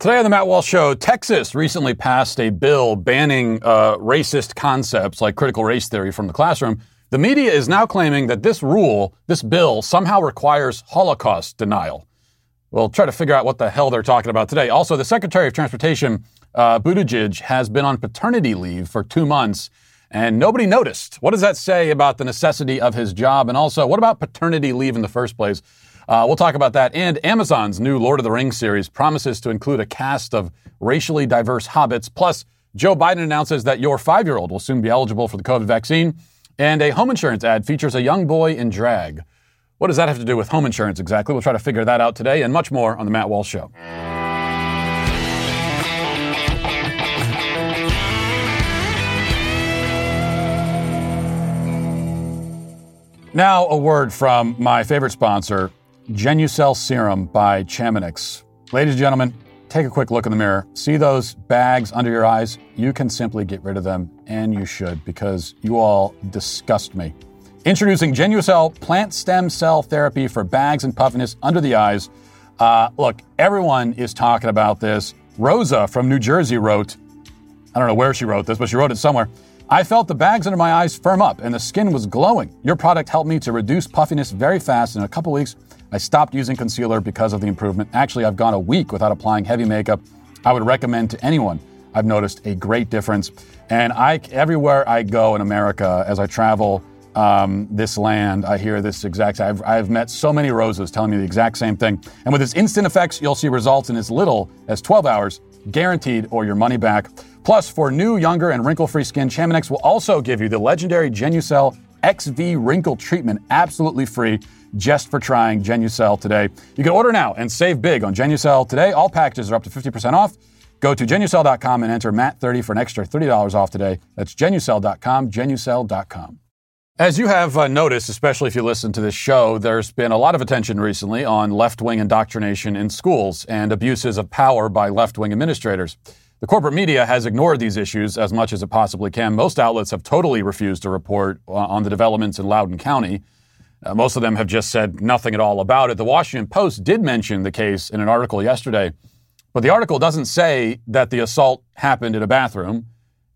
Today on the Matt Walsh Show, Texas recently passed a bill banning uh, racist concepts like critical race theory from the classroom. The media is now claiming that this rule, this bill, somehow requires Holocaust denial. We'll try to figure out what the hell they're talking about today. Also, the Secretary of Transportation, uh, Buttigieg, has been on paternity leave for two months, and nobody noticed. What does that say about the necessity of his job? And also, what about paternity leave in the first place? Uh, we'll talk about that. And Amazon's new Lord of the Rings series promises to include a cast of racially diverse hobbits. Plus, Joe Biden announces that your five year old will soon be eligible for the COVID vaccine. And a home insurance ad features a young boy in drag. What does that have to do with home insurance exactly? We'll try to figure that out today and much more on The Matt Walsh Show. Now, a word from my favorite sponsor, Genucel Serum by Chamonix. Ladies and gentlemen, take a quick look in the mirror. See those bags under your eyes? You can simply get rid of them, and you should, because you all disgust me. Introducing Genucel plant stem cell therapy for bags and puffiness under the eyes. Uh, look, everyone is talking about this. Rosa from New Jersey wrote, I don't know where she wrote this, but she wrote it somewhere. I felt the bags under my eyes firm up and the skin was glowing. Your product helped me to reduce puffiness very fast. In a couple weeks, I stopped using concealer because of the improvement. Actually, I've gone a week without applying heavy makeup. I would recommend to anyone. I've noticed a great difference. And I, everywhere I go in America, as I travel um, this land, I hear this exact. I've, I've met so many roses telling me the exact same thing. And with its instant effects, you'll see results in as little as 12 hours, guaranteed, or your money back. Plus, for new, younger, and wrinkle-free skin, Chamonix will also give you the legendary Genucel XV Wrinkle Treatment absolutely free just for trying Genucel today. You can order now and save big on Genucel today. All packages are up to 50% off. Go to genucel.com and enter MATT30 for an extra $30 off today. That's genucel.com, genucel.com. As you have uh, noticed, especially if you listen to this show, there's been a lot of attention recently on left wing indoctrination in schools and abuses of power by left wing administrators. The corporate media has ignored these issues as much as it possibly can. Most outlets have totally refused to report uh, on the developments in Loudoun County. Uh, most of them have just said nothing at all about it. The Washington Post did mention the case in an article yesterday, but the article doesn't say that the assault happened in a bathroom.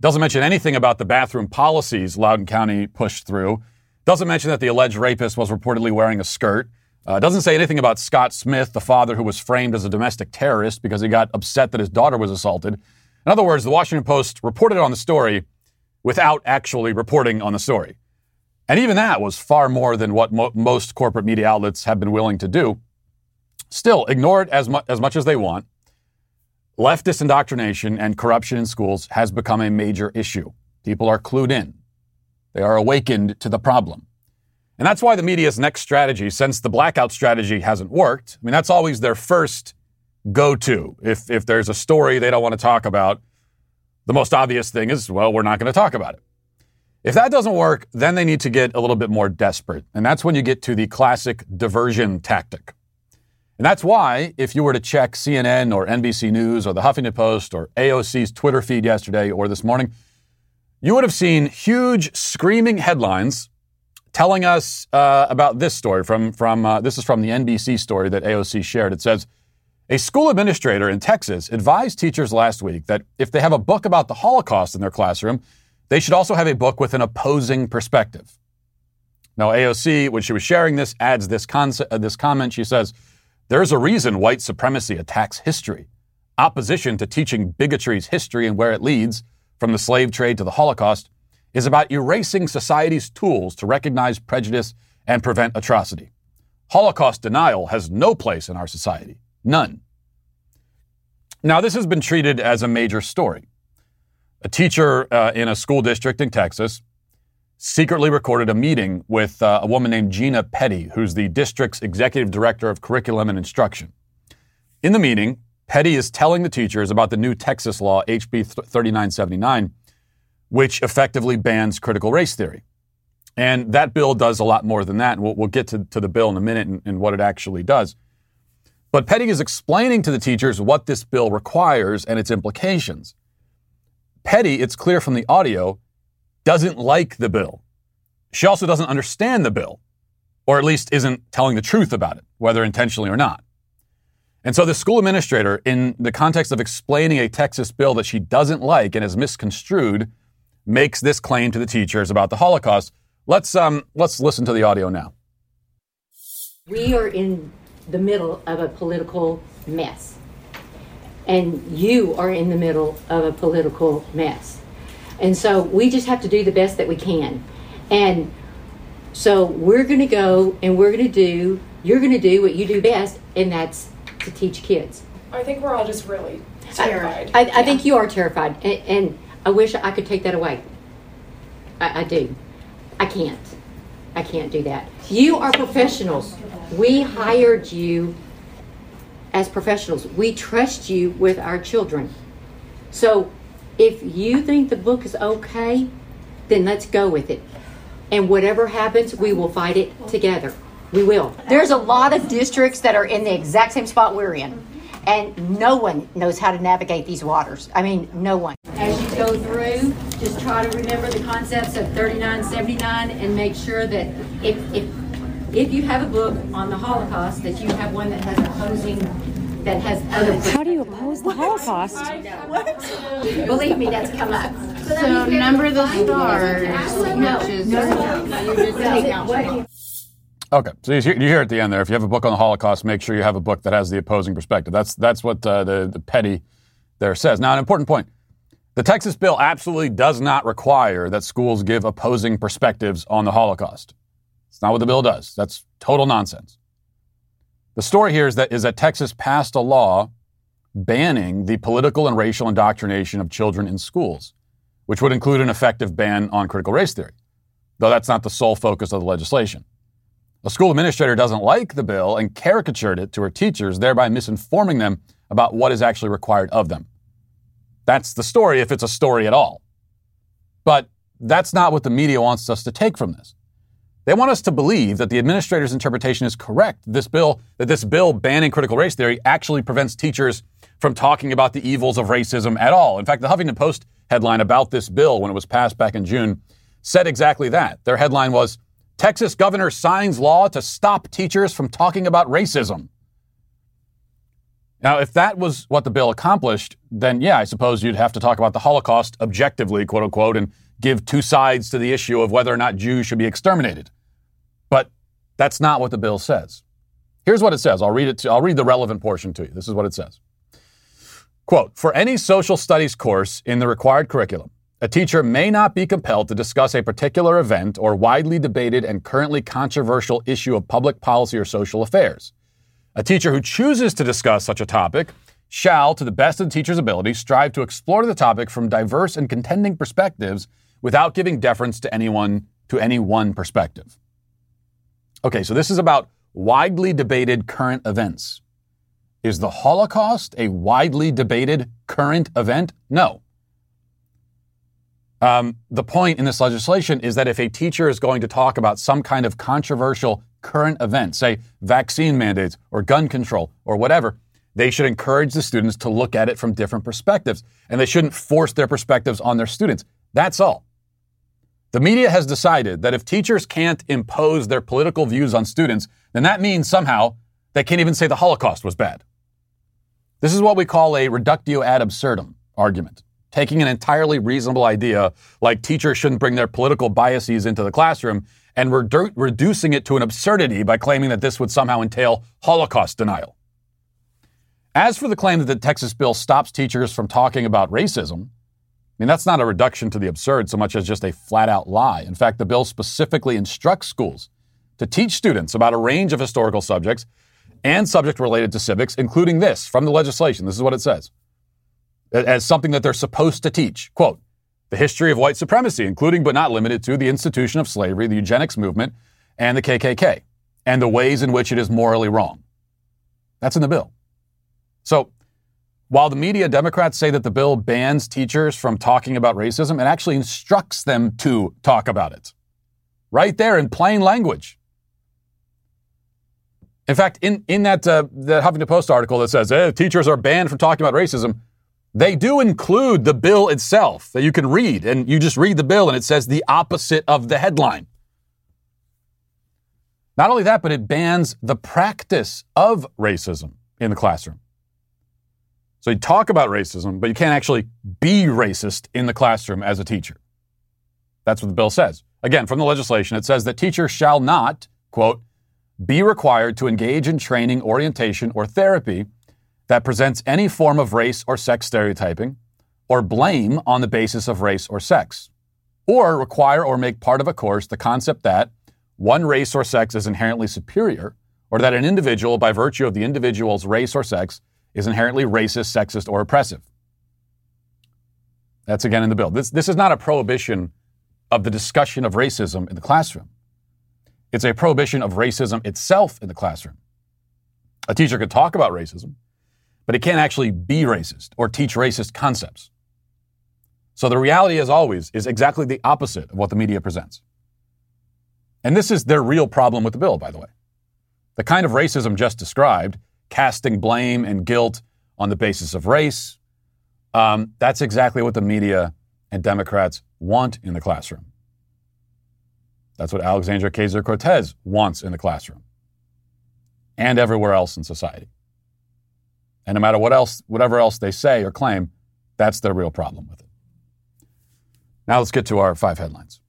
Doesn't mention anything about the bathroom policies Loudoun County pushed through. Doesn't mention that the alleged rapist was reportedly wearing a skirt. Uh, doesn't say anything about Scott Smith, the father who was framed as a domestic terrorist because he got upset that his daughter was assaulted. In other words, the Washington Post reported on the story without actually reporting on the story. And even that was far more than what mo- most corporate media outlets have been willing to do. Still, ignored as, mu- as much as they want, leftist indoctrination and corruption in schools has become a major issue. People are clued in, they are awakened to the problem. And that's why the media's next strategy, since the blackout strategy hasn't worked, I mean, that's always their first go to. If, if there's a story they don't want to talk about, the most obvious thing is, well, we're not going to talk about it. If that doesn't work, then they need to get a little bit more desperate. And that's when you get to the classic diversion tactic. And that's why, if you were to check CNN or NBC News or the Huffington Post or AOC's Twitter feed yesterday or this morning, you would have seen huge screaming headlines telling us uh, about this story from, from uh, this is from the NBC story that AOC shared. It says, a school administrator in Texas advised teachers last week that if they have a book about the Holocaust in their classroom, they should also have a book with an opposing perspective. Now, AOC, when she was sharing this, adds this, concept, uh, this comment. She says, There's a reason white supremacy attacks history. Opposition to teaching bigotry's history and where it leads, from the slave trade to the Holocaust, is about erasing society's tools to recognize prejudice and prevent atrocity. Holocaust denial has no place in our society. None. Now, this has been treated as a major story. A teacher uh, in a school district in Texas secretly recorded a meeting with uh, a woman named Gina Petty, who's the district's executive director of curriculum and instruction. In the meeting, Petty is telling the teachers about the new Texas law, HB 3979, which effectively bans critical race theory. And that bill does a lot more than that. And we'll, we'll get to, to, the bill in a minute and, and what it actually does. But Petty is explaining to the teachers what this bill requires and its implications. Petty, it's clear from the audio, doesn't like the bill. She also doesn't understand the bill, or at least isn't telling the truth about it, whether intentionally or not. And so the school administrator, in the context of explaining a Texas bill that she doesn't like and has misconstrued, makes this claim to the teachers about the Holocaust. Let's um, let's listen to the audio now. We are in the middle of a political mess, and you are in the middle of a political mess, and so we just have to do the best that we can, and so we're going to go and we're going to do. You're going to do what you do best, and that's to teach kids. I think we're all just really terrified. I, I, I think you are terrified, and, and, I wish I could take that away. I, I do. I can't. I can't do that. You are professionals. We hired you as professionals. We trust you with our children. So if you think the book is okay, then let's go with it. And whatever happens, we will fight it together. We will. There's a lot of districts that are in the exact same spot we're in, and no one knows how to navigate these waters. I mean, no one. As you go through, just try to remember the concepts of 3979 and make sure that if, if, if you have a book on the Holocaust, that you have one that has opposing that has other. How do you oppose the Holocaust? What? Believe me, that's come up. So number the stars. Okay, so you hear, you hear at the end there, if you have a book on the Holocaust, make sure you have a book that has the opposing perspective. That's that's what uh, the the petty there says. Now, an important point: the Texas bill absolutely does not require that schools give opposing perspectives on the Holocaust. It's not what the bill does. That's total nonsense. The story here is that is that Texas passed a law banning the political and racial indoctrination of children in schools, which would include an effective ban on critical race theory, though that's not the sole focus of the legislation. A school administrator doesn't like the bill and caricatured it to her teachers, thereby misinforming them about what is actually required of them. That's the story if it's a story at all. But that's not what the media wants us to take from this. They want us to believe that the administrator's interpretation is correct. This bill, that this bill banning critical race theory actually prevents teachers from talking about the evils of racism at all. In fact, the Huffington Post headline about this bill when it was passed back in June said exactly that. Their headline was Texas governor signs law to stop teachers from talking about racism. Now, if that was what the bill accomplished, then yeah, I suppose you'd have to talk about the Holocaust objectively, quote unquote, and give two sides to the issue of whether or not Jews should be exterminated. But that's not what the bill says. Here's what it says. I'll read it to, I'll read the relevant portion to you. This is what it says. Quote, for any social studies course in the required curriculum, a teacher may not be compelled to discuss a particular event or widely debated and currently controversial issue of public policy or social affairs. A teacher who chooses to discuss such a topic shall, to the best of the teacher's ability, strive to explore the topic from diverse and contending perspectives without giving deference to anyone to any one perspective. Okay, so this is about widely debated current events. Is the Holocaust a widely debated current event? No. Um, the point in this legislation is that if a teacher is going to talk about some kind of controversial current event, say vaccine mandates or gun control or whatever, they should encourage the students to look at it from different perspectives. And they shouldn't force their perspectives on their students. That's all. The media has decided that if teachers can't impose their political views on students, then that means somehow they can't even say the Holocaust was bad. This is what we call a reductio ad absurdum argument taking an entirely reasonable idea like teachers shouldn't bring their political biases into the classroom and redu- reducing it to an absurdity by claiming that this would somehow entail Holocaust denial. As for the claim that the Texas bill stops teachers from talking about racism, I mean, that's not a reduction to the absurd so much as just a flat out lie. In fact, the bill specifically instructs schools to teach students about a range of historical subjects and subject related to civics, including this from the legislation. This is what it says as something that they're supposed to teach. Quote, the history of white supremacy, including but not limited to the institution of slavery, the eugenics movement, and the KKK, and the ways in which it is morally wrong. That's in the bill. So, while the media Democrats say that the bill bans teachers from talking about racism, it actually instructs them to talk about it. Right there in plain language. In fact, in, in that, uh, the Huffington Post article that says eh, teachers are banned from talking about racism, they do include the bill itself that you can read, and you just read the bill and it says the opposite of the headline. Not only that, but it bans the practice of racism. in the classroom. So you talk about racism, but you can't actually be racist in the classroom as a teacher. That's what the bill says. Again, from the legislation, it says that teachers shall not, quote, be required to engage in training, orientation, or therapy that presents any form of race or sex stereotyping or blame on the basis of race or sex, or require or make part of a course the concept that one race or sex is inherently superior, or that an individual, by virtue of the individual's race or sex, is inherently racist, sexist, or oppressive. That's again in the bill. This, this is not a prohibition of the discussion of racism in the classroom. It's a prohibition of racism itself in the classroom. A teacher could talk about racism, but it can't actually be racist or teach racist concepts. So the reality, as always, is exactly the opposite of what the media presents. And this is their real problem with the bill, by the way. The kind of racism just described casting blame and guilt on the basis of race. Um, that's exactly what the media and Democrats want in the classroom. That's what Alexandria Ocasio Cortez wants in the classroom and everywhere else in society. And no matter what else, whatever else they say or claim, that's their real problem with it. Now let's get to our five headlines.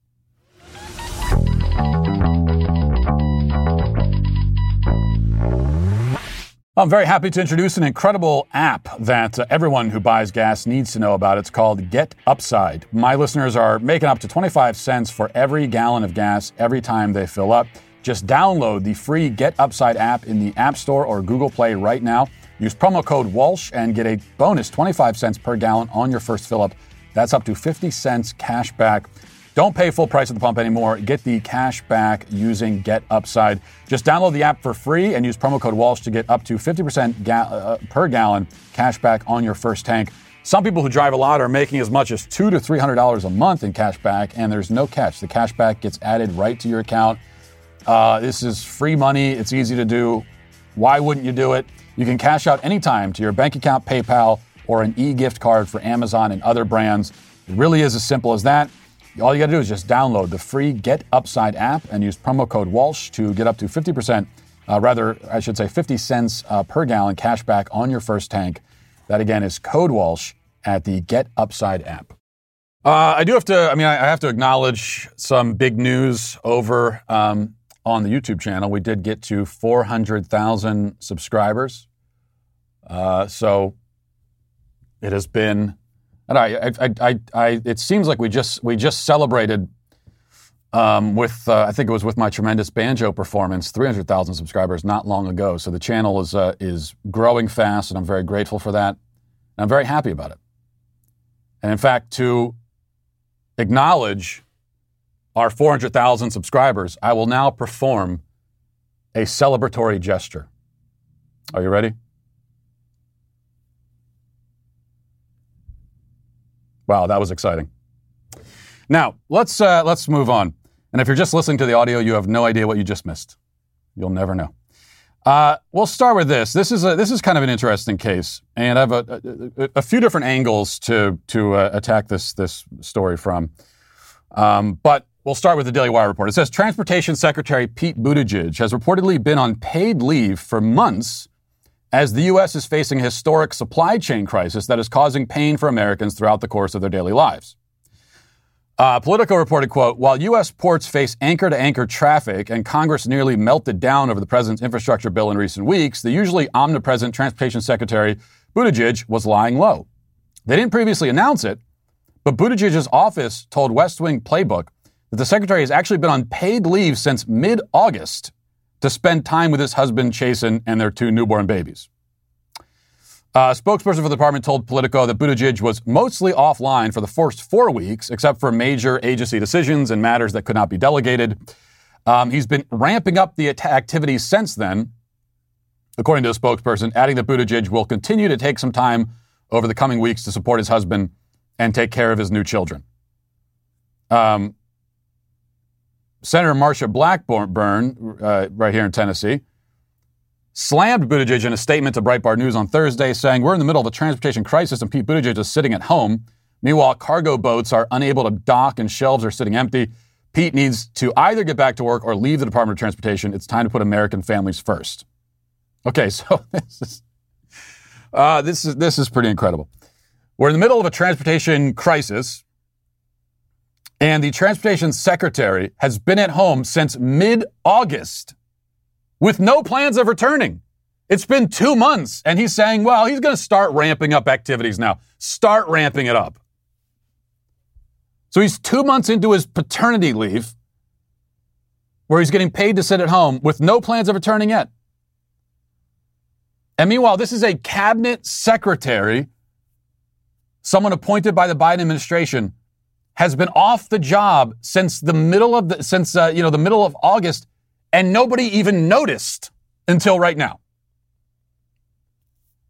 I'm very happy to introduce an incredible app that uh, everyone who buys gas needs to know about. It's called Get Upside. My listeners are making up to 25 cents for every gallon of gas every time they fill up. Just download the free Get Upside app in the App Store or Google Play right now. Use promo code Walsh and get a bonus 25 cents per gallon on your first fill up. That's up to 50 cents cash back. Don't pay full price at the pump anymore. Get the cash back using Get Upside. Just download the app for free and use promo code Walsh to get up to 50% ga- uh, per gallon cash back on your first tank. Some people who drive a lot are making as much as two to three hundred dollars a month in cash back, and there's no catch. The cash back gets added right to your account. Uh, this is free money. It's easy to do. Why wouldn't you do it? You can cash out anytime to your bank account, PayPal, or an e-gift card for Amazon and other brands. It really is as simple as that. All you got to do is just download the free Get Upside app and use promo code Walsh to get up to 50%, uh, rather, I should say 50 cents uh, per gallon cash back on your first tank. That again is code Walsh at the Get Upside app. Uh, I do have to, I mean, I have to acknowledge some big news over um, on the YouTube channel. We did get to 400,000 subscribers. Uh, so it has been and I, I, I, I, it seems like we just we just celebrated um, with uh, I think it was with my tremendous banjo performance, 300,000 subscribers not long ago. So the channel is uh, is growing fast, and I'm very grateful for that. And I'm very happy about it. And in fact, to acknowledge our 400,000 subscribers, I will now perform a celebratory gesture. Are you ready? Wow, that was exciting. Now let's uh, let's move on. And if you're just listening to the audio, you have no idea what you just missed. You'll never know. Uh, we'll start with this. This is a, this is kind of an interesting case, and I have a, a, a few different angles to to uh, attack this this story from. Um, but we'll start with the Daily Wire report. It says Transportation Secretary Pete Buttigieg has reportedly been on paid leave for months as the U.S. is facing a historic supply chain crisis that is causing pain for Americans throughout the course of their daily lives. Uh, Politico reported, quote, while U.S. ports face anchor-to-anchor traffic and Congress nearly melted down over the president's infrastructure bill in recent weeks, the usually omnipresent Transportation Secretary Buttigieg was lying low. They didn't previously announce it, but Buttigieg's office told West Wing Playbook that the secretary has actually been on paid leave since mid-August to spend time with his husband, Chasten, and their two newborn babies. A spokesperson for the department told Politico that Buttigieg was mostly offline for the first four weeks, except for major agency decisions and matters that could not be delegated. Um, he's been ramping up the activities since then, according to a spokesperson, adding that Buttigieg will continue to take some time over the coming weeks to support his husband and take care of his new children. Um, Senator Marsha Blackburn, uh, right here in Tennessee, slammed Buttigieg in a statement to Breitbart News on Thursday, saying, We're in the middle of a transportation crisis and Pete Buttigieg is sitting at home. Meanwhile, cargo boats are unable to dock and shelves are sitting empty. Pete needs to either get back to work or leave the Department of Transportation. It's time to put American families first. Okay, so this is, Uh, this is this is pretty incredible. We're in the middle of a transportation crisis, and the transportation secretary has been at home since mid-August with no plans of returning. It's been two months, and he's saying, well, he's going to start ramping up activities now. Start ramping it up. So he's two months into his paternity leave, where he's getting paid to sit at home with no plans of returning yet. And meanwhile, this is a cabinet secretary, someone appointed by the Biden administration, has been off the job since the middle of the since uh, you know the middle of August, and nobody even noticed until right now.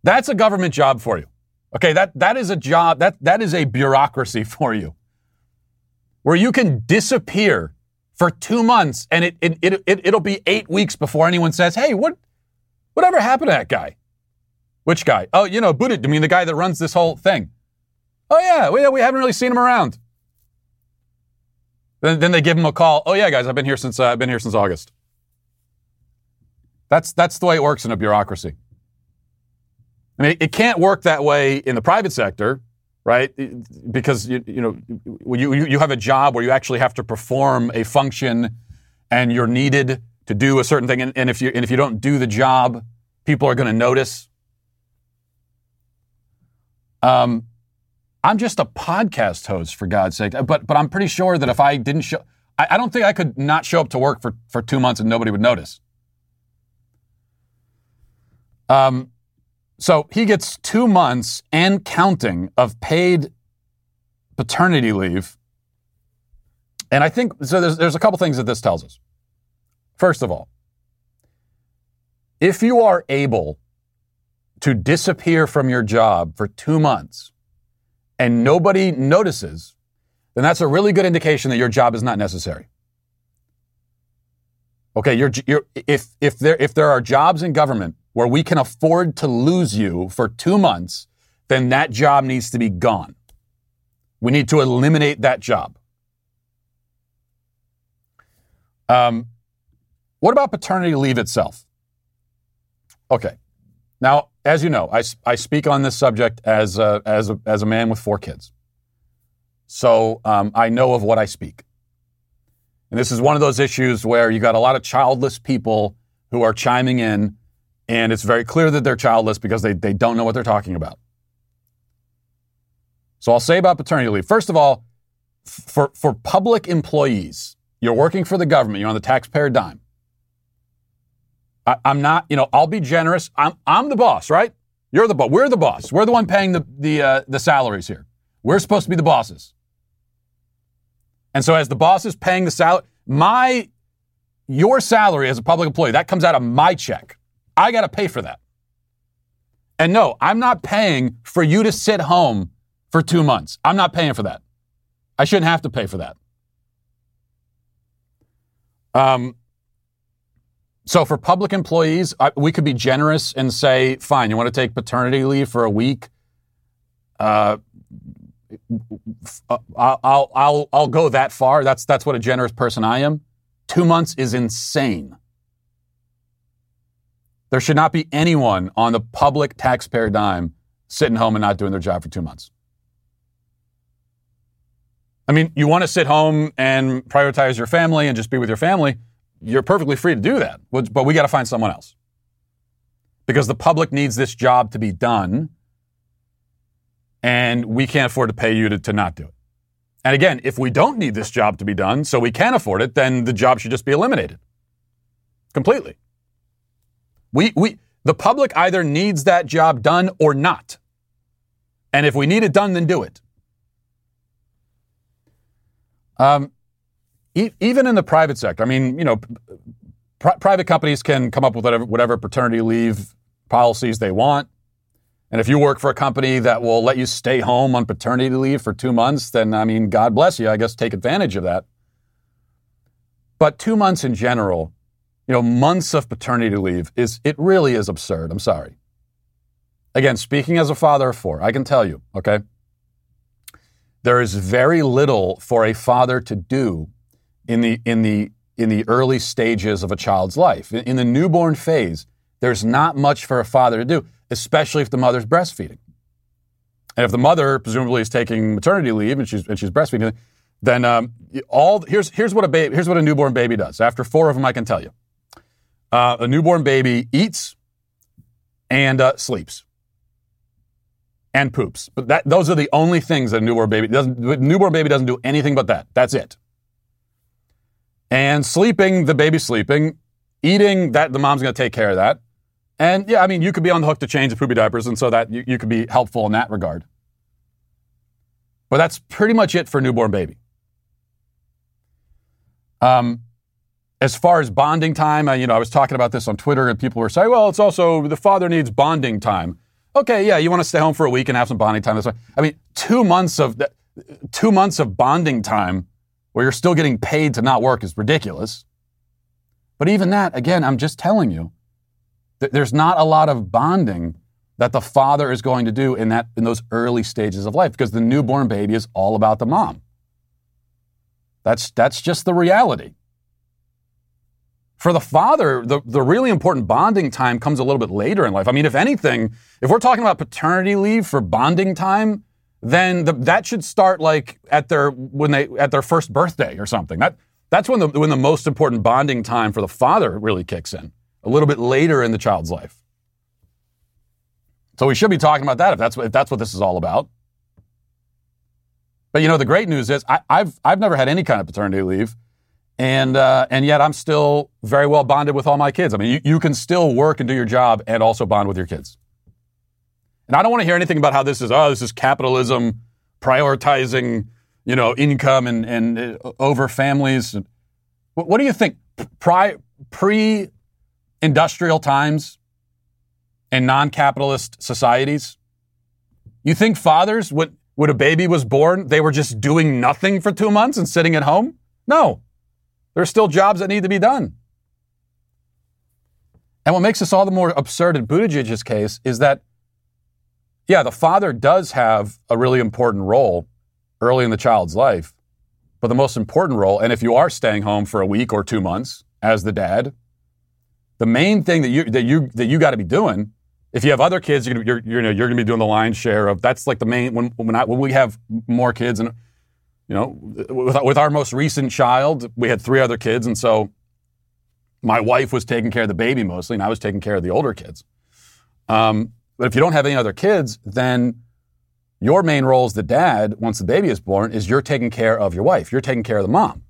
That's a government job for you. Okay, that that is a job that that is a bureaucracy for you, where you can disappear for two months and it, it, it, it it'll be eight weeks before anyone says, "Hey, what whatever happened to that guy?" Which guy? Oh, you know, Buddha. I mean, the guy that runs this whole thing. Oh yeah, we, we haven't really seen him around. Then, then they give him a call. Oh yeah, guys, I've been here since uh, I've been here since August. That's that's the way it works in a bureaucracy. I mean, it can't work that way in the private sector, right? Because you you know you you have a job where you actually have to perform a function, and you're needed to do a certain thing, and, and if you and if you don't do the job, people are going to notice. Um, I'm just a podcast host, for God's sake. But but I'm pretty sure that if I didn't show, I, I don't think I could not show up to work for for two months and nobody would notice. Um, so he gets two months and counting of paid paternity leave. And I think so. There's, there's a couple things that this tells us. First of all, if you are able to disappear from your job for two months and nobody notices, then that's a really good indication that your job is not necessary. Okay, you're, you're, if, if, there, if there are jobs in government where we can afford to lose you for two months, then that job needs to be gone. We need to eliminate that job. Um, what about paternity leave itself? Okay. Now, as you know, I, I speak on this subject as a, as, a, as a man with four kids. So um, I know of what I speak. And this is one of those issues where you got a lot of childless people who are chiming in and it's very clear that they're childless because they, they don't know what they're talking about. So I'll say about paternity leave. First of all, for, for public employees, you're working for the government, you're on the taxpayer dime. I, am not, you know, I'll be generous. I'm, I'm the boss, right? You're the boss. We're the boss. We're the one paying the, the, uh, the salaries here. We're supposed to be the bosses. And so as the boss is paying the salary, my, your salary as a public employee, that comes out of my check. I got to pay for that. And no, I'm not paying for you to sit home for two months. I'm not paying for that. I shouldn't have to pay for that. Um, so for public employees, I, we could be generous and say, fine, you want to take paternity leave for a week? Uh, I'll, I'll, I'll, I'll go that far. That's, that's what a generous person I am. Two months is insane. There should not be anyone on the public taxpayer dime sitting home and not doing their job for two months. I mean, you want to sit home and prioritize your family and just be with your family, you're perfectly free to do that. But we got to find someone else. Because the public needs this job to be done, and we can't afford to pay you to, to not do it. And again, if we don't need this job to be done, so we can afford it, then the job should just be eliminated completely. We, we, the public either needs that job done or not. And if we need it done, then do it. Um, even in the private sector, I mean, you know, pr- private companies can come up with whatever, whatever paternity leave policies they want. And if you work for a company that will let you stay home on paternity leave for two months, then I mean, God bless you. I guess take advantage of that. But two months in general you know, months of paternity leave is, it really is absurd. I'm sorry. Again, speaking as a father of four, I can tell you, okay, there is very little for a father to do in the, in the, in the early stages of a child's life. In, in the newborn phase, there's not much for a father to do, especially if the mother's breastfeeding. And if the mother presumably is taking maternity leave and she's and she's breastfeeding, then um, all here's here's what a baby here's what a newborn baby does. After four of them, I can tell you, uh, a newborn baby eats and uh, sleeps and poops. But that those are the only things that a newborn baby doesn't. Newborn baby doesn't do anything but that. That's it. And sleeping, the baby's sleeping. Eating, that the mom's going to take care of that. And yeah, I mean, you could be on the hook to change the poopy diapers, and so that you, you could be helpful in that regard. But that's pretty much it for newborn baby. Um, as far as bonding time, I, you know, I was talking about this on Twitter, and people were saying, "Well, it's also the father needs bonding time." Okay, yeah, you want to stay home for a week and have some bonding time. That's fine. I mean, two months of two months of bonding time where you're still getting paid to not work is ridiculous. But even that, again, I'm just telling you, th- there's not a lot of bonding that the father is going to do in that in those early stages of life because the newborn baby is all about the mom. That's that's just the reality. For the father, the, the really important bonding time comes a little bit later in life. I mean, if anything, if we're talking about paternity leave for bonding time, then the, that should start like at their when they at their first birthday or something. That that's when the when the most important bonding time for the father really kicks in. A little bit later in the child's life. So we should be talking about that if that's if that's what this is all about. But you know, the great news is I, have I've never had any kind of paternity leave, and uh, and yet I'm still very well bonded with all my kids. I mean, you, you can still work and do your job and also bond with your kids. And I don't want to hear anything about how this is, oh, this is capitalism prioritizing, you know, income and, and uh, over families. What, what do you think? Pre industrial times and non capitalist societies? You think fathers, when, when a baby was born, they were just doing nothing for two months and sitting at home? No. There's still jobs that need to be done. And what makes this all the more absurd in Buttigieg's case is that yeah, the father does have a really important role early in the child's life. But the most important role, and if you are staying home for a week or two months as the dad, the main thing that you that you that you got to be doing, if you have other kids, you're you're you're, you're going to be doing the lion's share of. That's like the main when when, I, when we have more kids, and you know, with, with our most recent child, we had three other kids, and so my wife was taking care of the baby mostly, and I was taking care of the older kids. Um, but if you don't have any other kids, then your main role as the dad, once the baby is born, is you're taking care of your wife. You're taking care of the mom.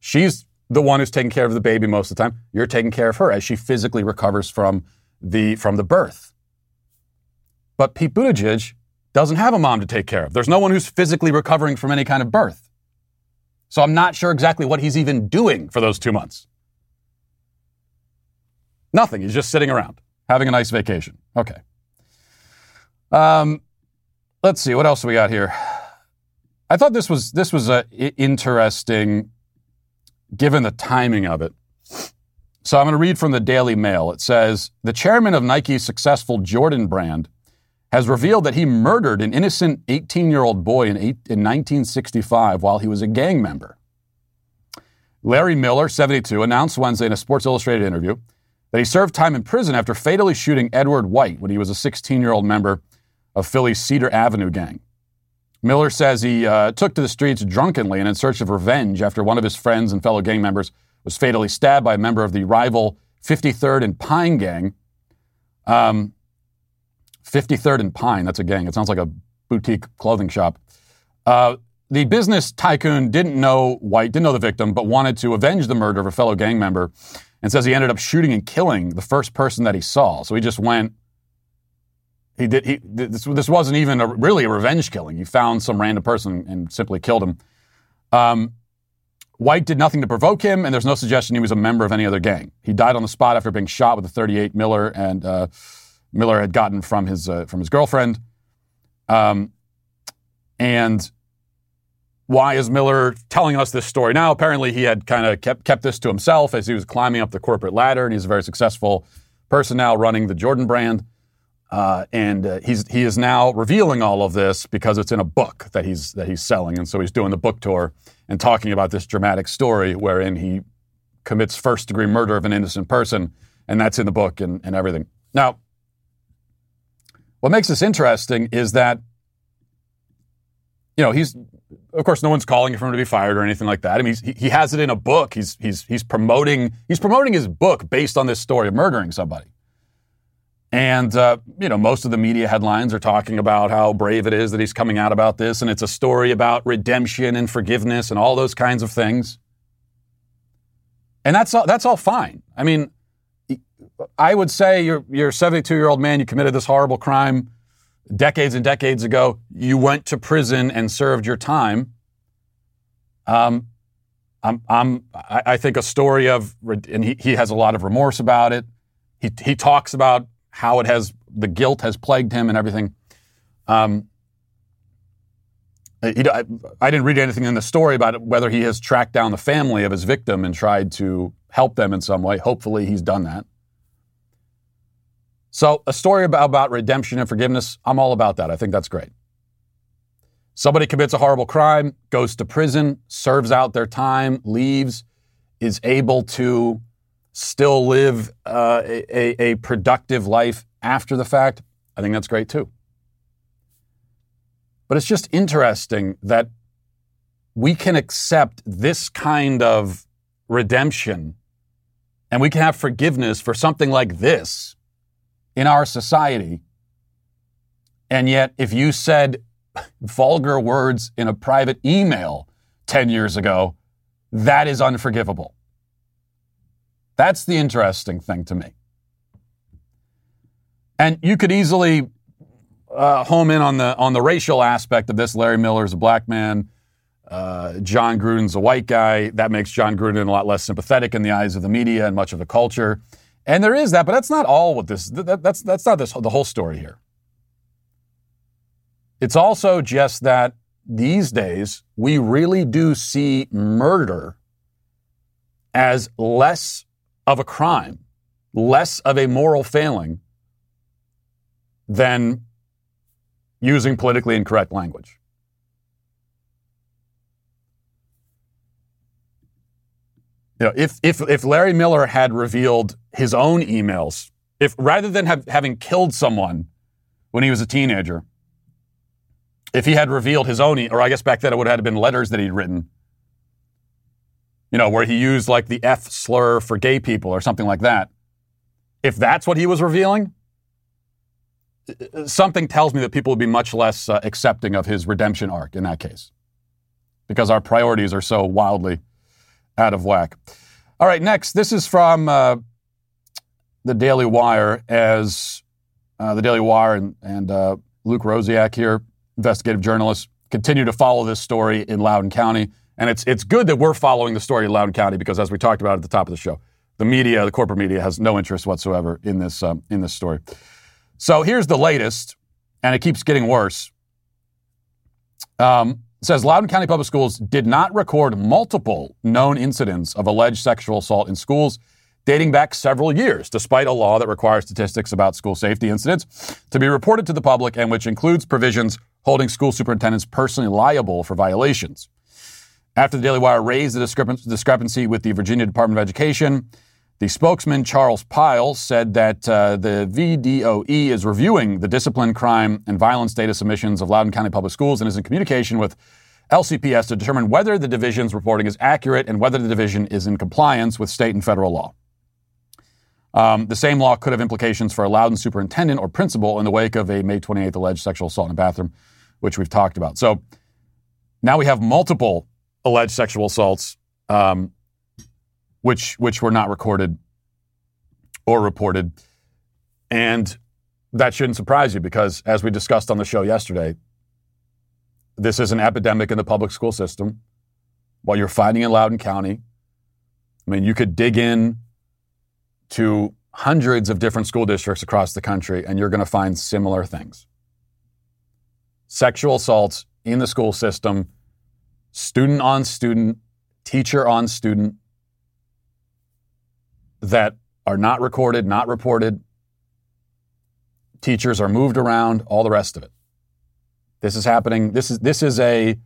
She's the one who's taking care of the baby most of the time. You're taking care of her as she physically recovers from the, from the birth. But Pete Buttigieg doesn't have a mom to take care of. There's no one who's physically recovering from any kind of birth. So I'm not sure exactly what he's even doing for those two months. Nothing. He's just sitting around having a nice vacation. Okay. Um, let's see what else we got here. I thought this was this was interesting, given the timing of it. So I'm going to read from the Daily Mail. It says the chairman of Nike's successful Jordan brand has revealed that he murdered an innocent 18-year-old boy in, eight, in 1965 while he was a gang member. Larry Miller, 72, announced Wednesday in a Sports Illustrated interview that he served time in prison after fatally shooting Edward White when he was a 16 year old member of Philly's Cedar Avenue gang. Miller says he uh, took to the streets drunkenly and in search of revenge after one of his friends and fellow gang members was fatally stabbed by a member of the rival 53rd and Pine gang. Um, 53rd and Pine, that's a gang. It sounds like a boutique clothing shop. Uh, the business tycoon didn't know White, didn't know the victim, but wanted to avenge the murder of a fellow gang member and says he ended up shooting and killing the first person that he saw. So he just went. He did. He this, this wasn't even a, really a revenge killing. He found some random person and simply killed him. Um, White did nothing to provoke him, and there's no suggestion he was a member of any other gang. He died on the spot after being shot with a 38 Miller, and uh, Miller had gotten from his uh, from his girlfriend. Um, and why is Miller telling us this story now? Apparently, he had kind of kept, kept this to himself as he was climbing up the corporate ladder, and he's a very successful person now running the Jordan brand. Uh, and uh, he's he is now revealing all of this because it's in a book that he's that he's selling, and so he's doing the book tour and talking about this dramatic story wherein he commits first degree murder of an innocent person And that's in the book and, and everything. Now, what makes this interesting is that, you know, he's, of course, no one's calling for him to be fired or anything like that. I mean, he, he has it in a book. He's, he's, he's promoting, he's promoting his book based on this story of murdering somebody. And, uh, you know, most of the media headlines are talking about how brave it is that he's coming out about this. And it's a story about redemption and forgiveness and all those kinds of things. And that's all, that's all fine. I mean, I would say you're, you're a 72 year old man, you committed this horrible crime decades and decades ago. You went to prison and served your time. Um, I'm, I'm, I think a story of, and he, he has a lot of remorse about it. He, he talks about how it has, the guilt has plagued him and everything. Um, he, I, I didn't read anything in the story about whether he has tracked down the family of his victim and tried to help them in some way. Hopefully, he's done that. So, a story about, about redemption and forgiveness, I'm all about that. I think that's great. Somebody commits a horrible crime, goes to prison, serves out their time, leaves, is able to still live uh, a, a productive life after the fact. I think that's great too. But it's just interesting that we can accept this kind of redemption and we can have forgiveness for something like this in our society. And yet, if you said vulgar words in a private email 10 years ago, that is unforgivable. That's the interesting thing to me. And you could easily uh, home in on the on the racial aspect of this. Larry Miller is a black man. Uh, Jon Gruden's a white guy. That makes Jon Gruden a lot less sympathetic in the eyes of the media and much of the culture. And there is that, but that's not all what this. That, that's that's not this the whole story here. It's also just that these days we really do see murder as less of a crime, less of a moral failing than using politically incorrect language. You know, if, if, if Larry Miller had revealed his own emails, if rather than have, having killed someone when he was a teenager, if he had revealed his own, or I guess back then it would have been letters that he'd written, you know, where he used like the F slur for gay people or something like that. If that's what he was revealing, something tells me that people would be much less uh, accepting of his redemption arc in that case because our priorities are so wildly out of whack. All right, next, this is from uh, the Daily Wire as uh, the Daily Wire and, and uh, Luke Rosiak here, investigative journalist, continue to follow this story in Loudoun County. And it's, it's good that we're following the story in Loudoun County because, as we talked about at the top of the show, the media, the corporate media, has no interest whatsoever in this, um, in this story. So here's the latest, and it keeps getting worse. Um, says Loudoun County Public Schools did not record multiple known incidents of alleged sexual assault in schools dating back several years, despite a law that requires statistics about school safety incidents to be reported to the public and which includes provisions holding school superintendents personally liable for violations. After the Daily Wire raised the discrepancy with the Virginia Department of Education, the spokesman, Charles Pyle, said that uh, the VDOE is reviewing the discipline, crime, and violence data submissions of Loudoun County Public Schools and is in communication with LCPS to determine whether the division's reporting is accurate and whether the division is in compliance with state and federal law. Um, the same law could have implications for a Loudoun superintendent or principal in the wake of a May 28th alleged sexual assault in a bathroom, which we've talked about. So now we have multiple alleged sexual assaults um, which which were not recorded or reported. And that shouldn't surprise you because, as we discussed on the show yesterday, this is an epidemic in the public school system. While you're fighting in Loudoun County, I mean, you could dig in to hundreds of different school districts across the country and you're going to find similar things. Sexual assaults in the school system, student on student, teacher on student, that are not recorded, not reported. Teachers are moved around, all the rest of it. This is happening. This is this is a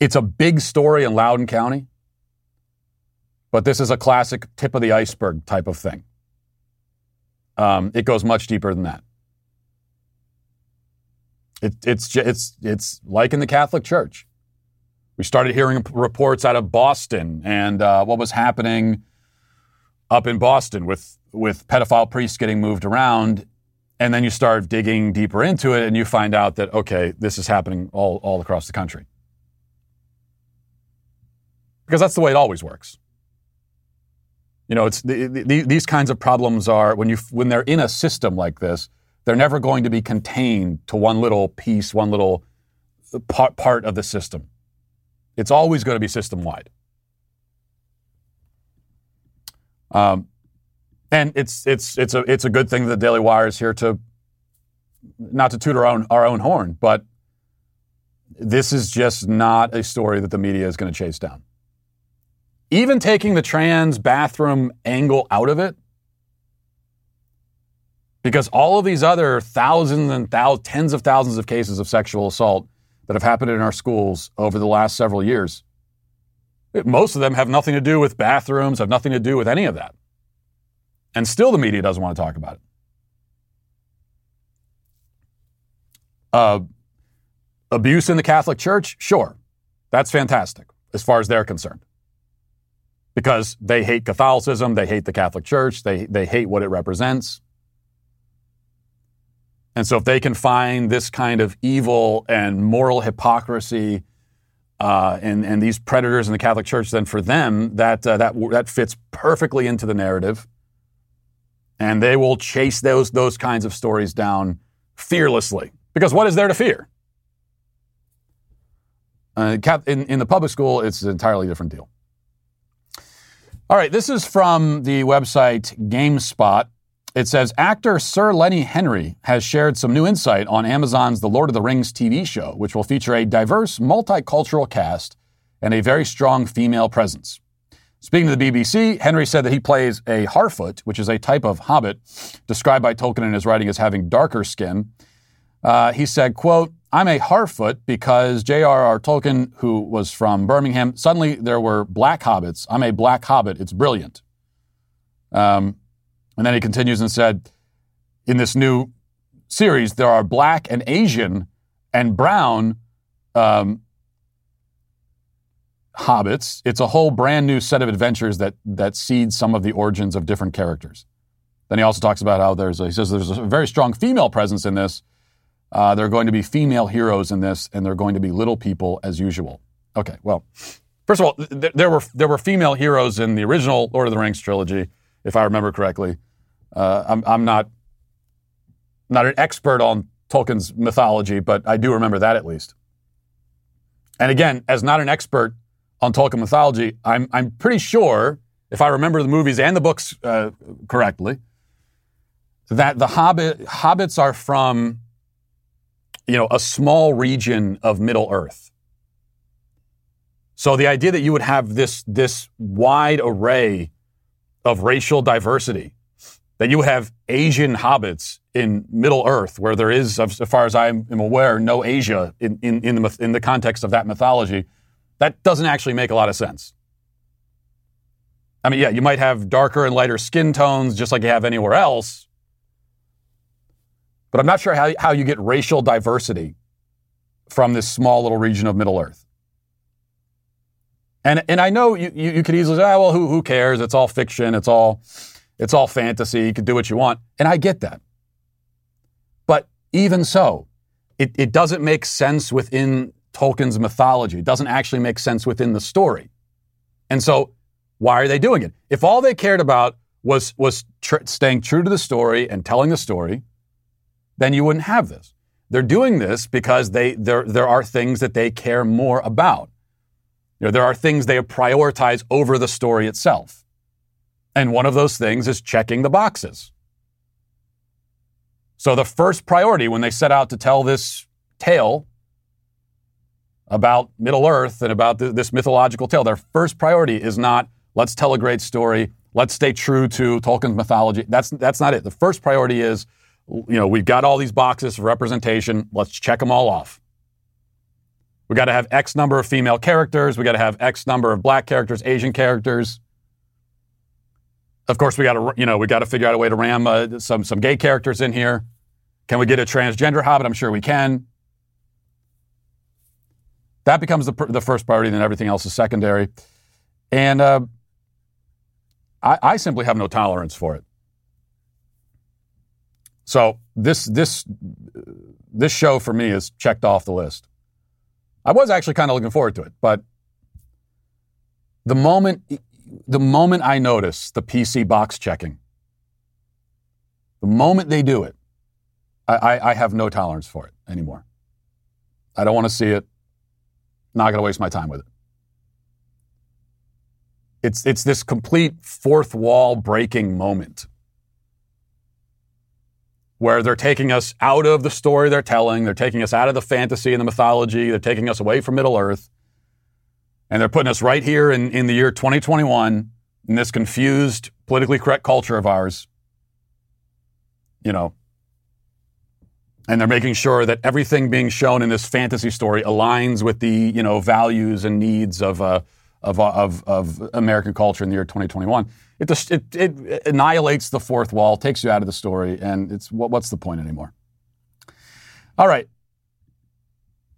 it's a big story in Loudoun County. but this is a classic tip of the iceberg type of thing. Um, it goes much deeper than that. It, it's, it's, it's like in the Catholic Church. We started hearing reports out of Boston and uh, what was happening up in Boston with, with pedophile priests getting moved around. And then you start digging deeper into it and you find out that, okay, this is happening all, all across the country. Because that's the way it always works. You know, it's the, the, these kinds of problems are when you when they're in a system like this, they're never going to be contained to one little piece, one little uh, part, part of the system. It's always going to be system wide. Um, and it's it's it's a it's a good thing that the Daily Wire is here to not to toot our own our own horn, but this is just not a story that the media is going to chase down. Even taking the trans bathroom angle out of it, because all of these other thousands and thousands, tens of thousands of cases of sexual assault that have happened in our schools over the last several years, most of them have nothing to do with bathrooms, have nothing to do with any of that. And still the media doesn't want to talk about it. Uh, abuse in the Catholic Church? Sure. That's fantastic as far as they're concerned because they hate Catholicism, they hate the Catholic Church, they, they hate what it represents. And so, if they can find this kind of evil and moral hypocrisy uh, and, and these predators in the Catholic Church, then for them, that, uh, that, that fits perfectly into the narrative. And they will chase those, those kinds of stories down fearlessly. Because what is there to fear? Uh, in, in the public school, it's an entirely different deal. All right, this is from the website GameSpot. It says actor Sir Lenny Henry has shared some new insight on Amazon's The Lord of the Rings TV show, which will feature a diverse, multicultural cast and a very strong female presence. Speaking to the BBC, Henry said that he plays a Harfoot, which is a type of hobbit described by Tolkien in his writing as having darker skin. Uh, he said, quote, I'm a Harfoot because J.R.R. Tolkien, who was from Birmingham, suddenly there were black hobbits. I'm a black hobbit. It's brilliant. Um, and then he continues and said, in this new series, there are black and Asian and brown um, hobbits. It's a whole brand new set of adventures that that seeds some of the origins of different characters. Then he also talks about how there's a, he says there's a very strong female presence in this uh, there are going to be female heroes in this, and they're going to be little people as usual. Okay, well, first of all, th- there were there were female heroes in the original Lord of the Rings trilogy, if I remember correctly. Uh, I'm, I'm not not an expert on Tolkien's mythology, but I do remember that at least. And again, as not an expert on Tolkien mythology, I'm I'm pretty sure, if I remember the movies and the books uh, correctly, that the Hobbit hobbits are from you know, a small region of Middle Earth. So the idea that you would have this, this wide array of racial diversity, that you have Asian hobbits in Middle Earth, where there is, as far as I am aware, no Asia in, in, in, the, in the context of that mythology, that doesn't actually make a lot of sense. I mean, yeah, you might have darker and lighter skin tones just like you have anywhere else, but I'm not sure how, how you get racial diversity from this small little region of Middle Earth. And, and I know you, you, you could easily say, oh, well, who, who cares? It's all fiction. It's all, it's all fantasy. You can do what you want. And I get that. But even so, it, it doesn't make sense within Tolkien's mythology. It doesn't actually make sense within the story. And so, why are they doing it? If all they cared about was, was tr- staying true to the story and telling the story, then you wouldn't have this. They're doing this because they, there, there are things that they care more about. You know, there are things they prioritize over the story itself. And one of those things is checking the boxes. So the first priority when they set out to tell this tale about Middle Earth and about th- this mythological tale, their first priority is not let's tell a great story, let's stay true to Tolkien's mythology. That's that's not it. The first priority is you know, we've got all these boxes for representation. Let's check them all off. We got to have X number of female characters. We got to have X number of black characters, Asian characters. Of course, we got to you know we got to figure out a way to ram uh, some some gay characters in here. Can we get a transgender Hobbit? I'm sure we can. That becomes the, pr- the first priority, then everything else is secondary. And uh, I, I simply have no tolerance for it. So this this this show for me is checked off the list. I was actually kind of looking forward to it, but the moment the moment I notice the PC box checking, the moment they do it, I, I, I have no tolerance for it anymore. I don't want to see it. Not going to waste my time with it. It's, it's this complete fourth wall breaking moment where they're taking us out of the story they're telling, they're taking us out of the fantasy and the mythology, they're taking us away from Middle Earth, and they're putting us right here in, in the year 2021 in this confused, politically correct culture of ours. You know, and they're making sure that everything being shown in this fantasy story aligns with the you know values and needs of uh, of, of, of American culture in the year 2021. It, just, it, it annihilates the fourth wall, takes you out of the story, and it's what, what's the point anymore? All right.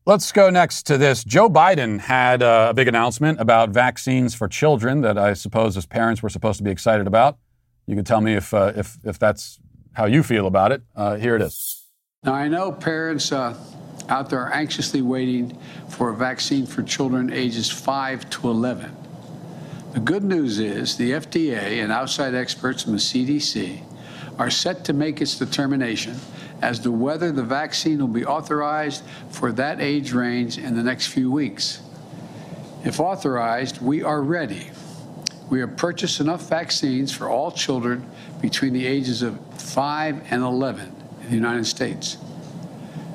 Let's go next to this. Joe Biden had a big announcement about vaccines for children that I suppose as parents we're supposed to be excited about. You can tell me if, uh, if, if that's how you feel about it. Uh, here it is. Now, I know parents uh, out there are anxiously waiting for a vaccine for children ages 5 to 11. The good news is the FDA and outside experts from the CDC are set to make its determination as to whether the vaccine will be authorized for that age range in the next few weeks. If authorized, we are ready. We have purchased enough vaccines for all children between the ages of 5 and 11 in the United States.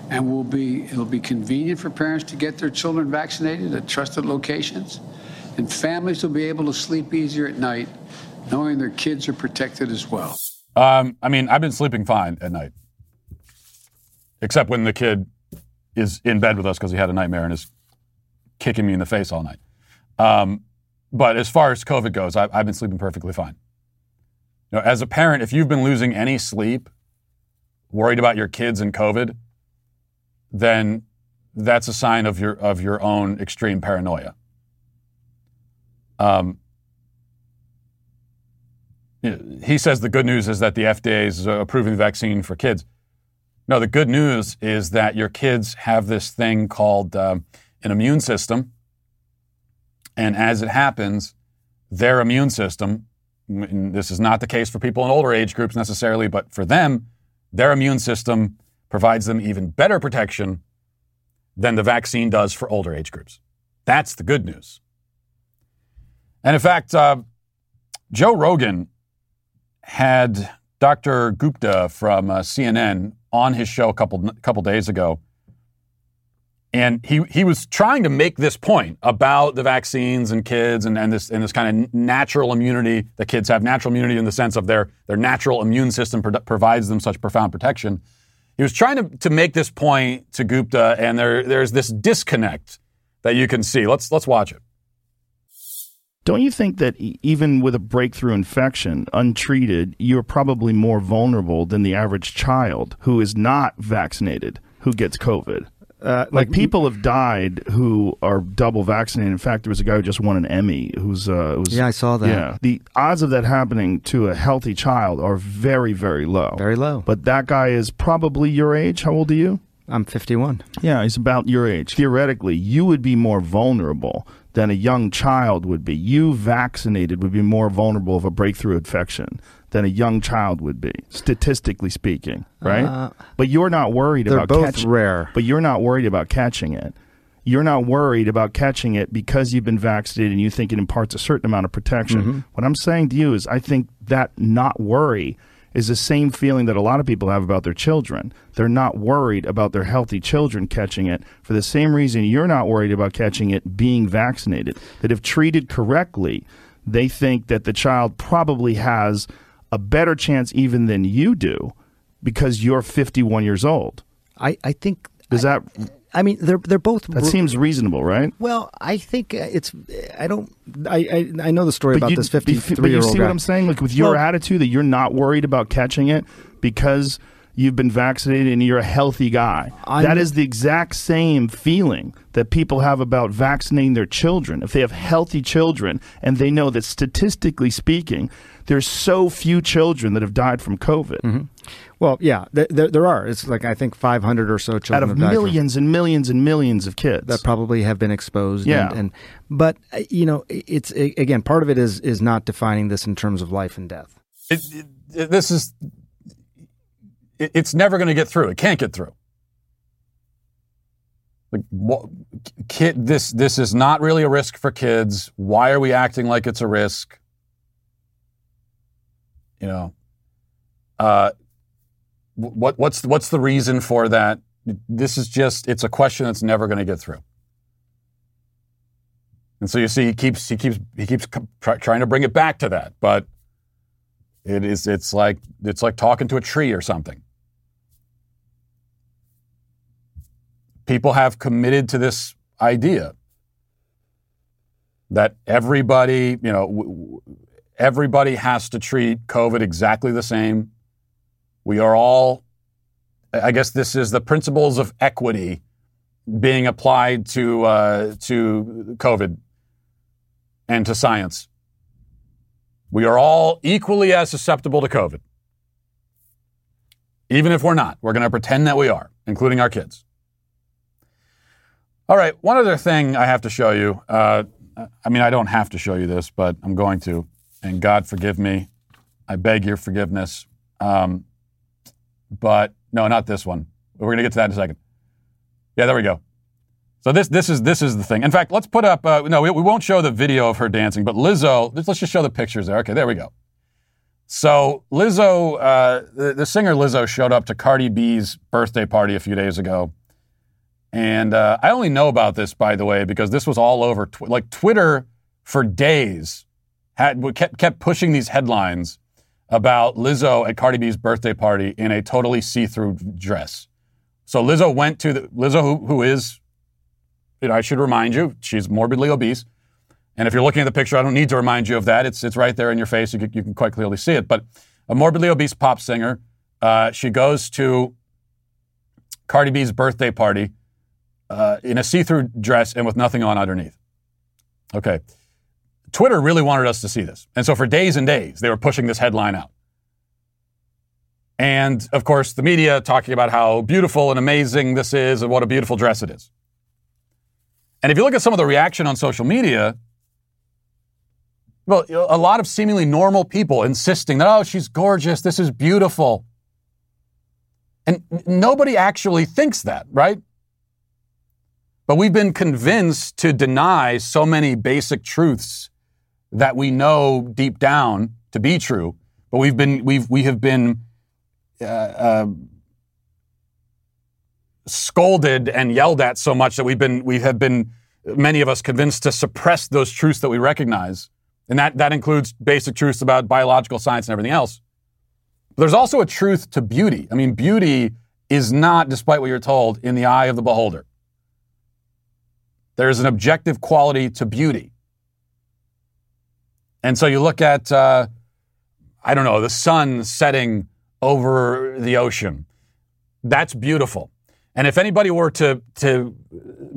And will be, it'll be convenient for parents to get their children vaccinated at trusted locations. And families will be able to sleep easier at night knowing their kids are protected as well. Um, I mean, I've been sleeping fine at night, except when the kid is in bed with us because he had a nightmare and is kicking me in the face all night. Um, but as far as COVID goes, I, I've been sleeping perfectly fine. You know, as a parent, if you've been losing any sleep, worried about your kids and COVID, then that's a sign of your of your own extreme paranoia. Um, he says the good news is that the FDA is approving the vaccine for kids. No, the good news is that your kids have this thing called um, an immune system. And as it happens, their immune system, this is not the case for people in older age groups necessarily, but for them, their immune system provides them even better protection than the vaccine does for older age groups. That's the good news. And in fact, uh, Joe Rogan had Dr. Gupta from uh, CNN on his show a couple couple days ago, and he he was trying to make this point about the vaccines and kids and, and this and this kind of natural immunity that kids have natural immunity in the sense of their their natural immune system pro- provides them such profound protection. He was trying to, to make this point to Gupta, and there there's this disconnect that you can see. Let's let's watch it. Don't you think that even with a breakthrough infection, untreated, you're probably more vulnerable than the average child who is not vaccinated who gets COVID? Uh, like, like, people have died who are double vaccinated. In fact, there was a guy who just won an Emmy who's uh, was yeah, I saw that. Yeah, the odds of that happening to a healthy child are very, very low. Very low. But that guy is probably your age. How old are you? I'm 51. Yeah, he's about your age. Theoretically, you would be more vulnerable than a young child would be. You vaccinated would be more vulnerable of a breakthrough infection than a young child would be, statistically speaking, right? Uh, but you're not worried they're about both catching rare. But you're not worried about catching it. You're not worried about catching it because you've been vaccinated and you think it imparts a certain amount of protection. Mm-hmm. What I'm saying to you is I think that not worry is the same feeling that a lot of people have about their children. They're not worried about their healthy children catching it for the same reason you're not worried about catching it being vaccinated. That if treated correctly, they think that the child probably has a better chance even than you do because you're 51 years old. I, I think does that I mean, they're they're both. That seems reasonable, right? Well, I think uh, it's. I don't. I I, I know the story about you, this but you- fifty-three But year you old see guy. what I'm saying? Like with your Well- attitude that you're not worried about catching it because you've been vaccinated and you're a healthy guy. I'm- that is the exact same feeling that people have about vaccinating their children. If they have healthy children and they know that statistically speaking, there's so few children that have died from COVID. Mm-hmm. Well, yeah, th- th- there are. It's like I think 500 or so children Out of have died from- millions and millions and millions of kids. that probably have been exposed. Yeah. and, and but uh, you know, it's a- again part of it is is not defining this in terms of life and death. It, it, it- this is. It, it's never going to get through. It can't get through. Like, what, kid, this this is not really a risk for kids. Why are we acting like it's a risk? You know, uh, wh- what what's what's the reason for that? This is just it's a question that's never going to get through. And so you see, he keeps he keeps he keeps try, trying to bring it back to that, but it is it's like it's like talking to a tree or something. People have committed to this idea that everybody, you know, everybody has to treat COVID exactly the same. We are all I guess this is the principles of equity being applied to uh, to COVID and to science. We are all equally as susceptible to COVID. Even if we're not, we're going to pretend that we are, including our kids. All right, one other thing I have to show you. Uh, I mean, I don't have to show you this, but I'm going to. And God forgive me. I beg your forgiveness. Um, but no, not this one. We're going to get to that in a second. Yeah, there we go. So this this is this is the thing. In fact, let's put up. Uh, no, we, we won't show the video of her dancing, but Lizzo. Let's, let's just show the pictures there. Okay, there we go. So Lizzo, uh, the, the singer Lizzo, showed up to Cardi B's birthday party a few days ago, and uh, I only know about this by the way because this was all over. Tw- like Twitter for days had kept kept pushing these headlines about Lizzo at Cardi B's birthday party in a totally see-through dress. So Lizzo went to the Lizzo, who, who is you know, I should remind you, she's morbidly obese. And if you're looking at the picture, I don't need to remind you of that. It's, it's right there in your face. You can, you can quite clearly see it. But a morbidly obese pop singer, uh, she goes to Cardi B's birthday party uh, in a see through dress and with nothing on underneath. Okay. Twitter really wanted us to see this. And so for days and days, they were pushing this headline out. And of course, the media talking about how beautiful and amazing this is and what a beautiful dress it is. And if you look at some of the reaction on social media, well, a lot of seemingly normal people insisting that, oh, she's gorgeous, this is beautiful. And nobody actually thinks that, right? But we've been convinced to deny so many basic truths that we know deep down to be true. But we've been, we've, we have been uh, uh, scolded and yelled at so much that we've been we have been many of us convinced to suppress those truths that we recognize. And that that includes basic truths about biological science and everything else. But there's also a truth to beauty. I mean beauty is not despite what you're told in the eye of the beholder. There's an objective quality to beauty and so you look at uh, i don't know the sun setting over the ocean that's beautiful and if anybody were to to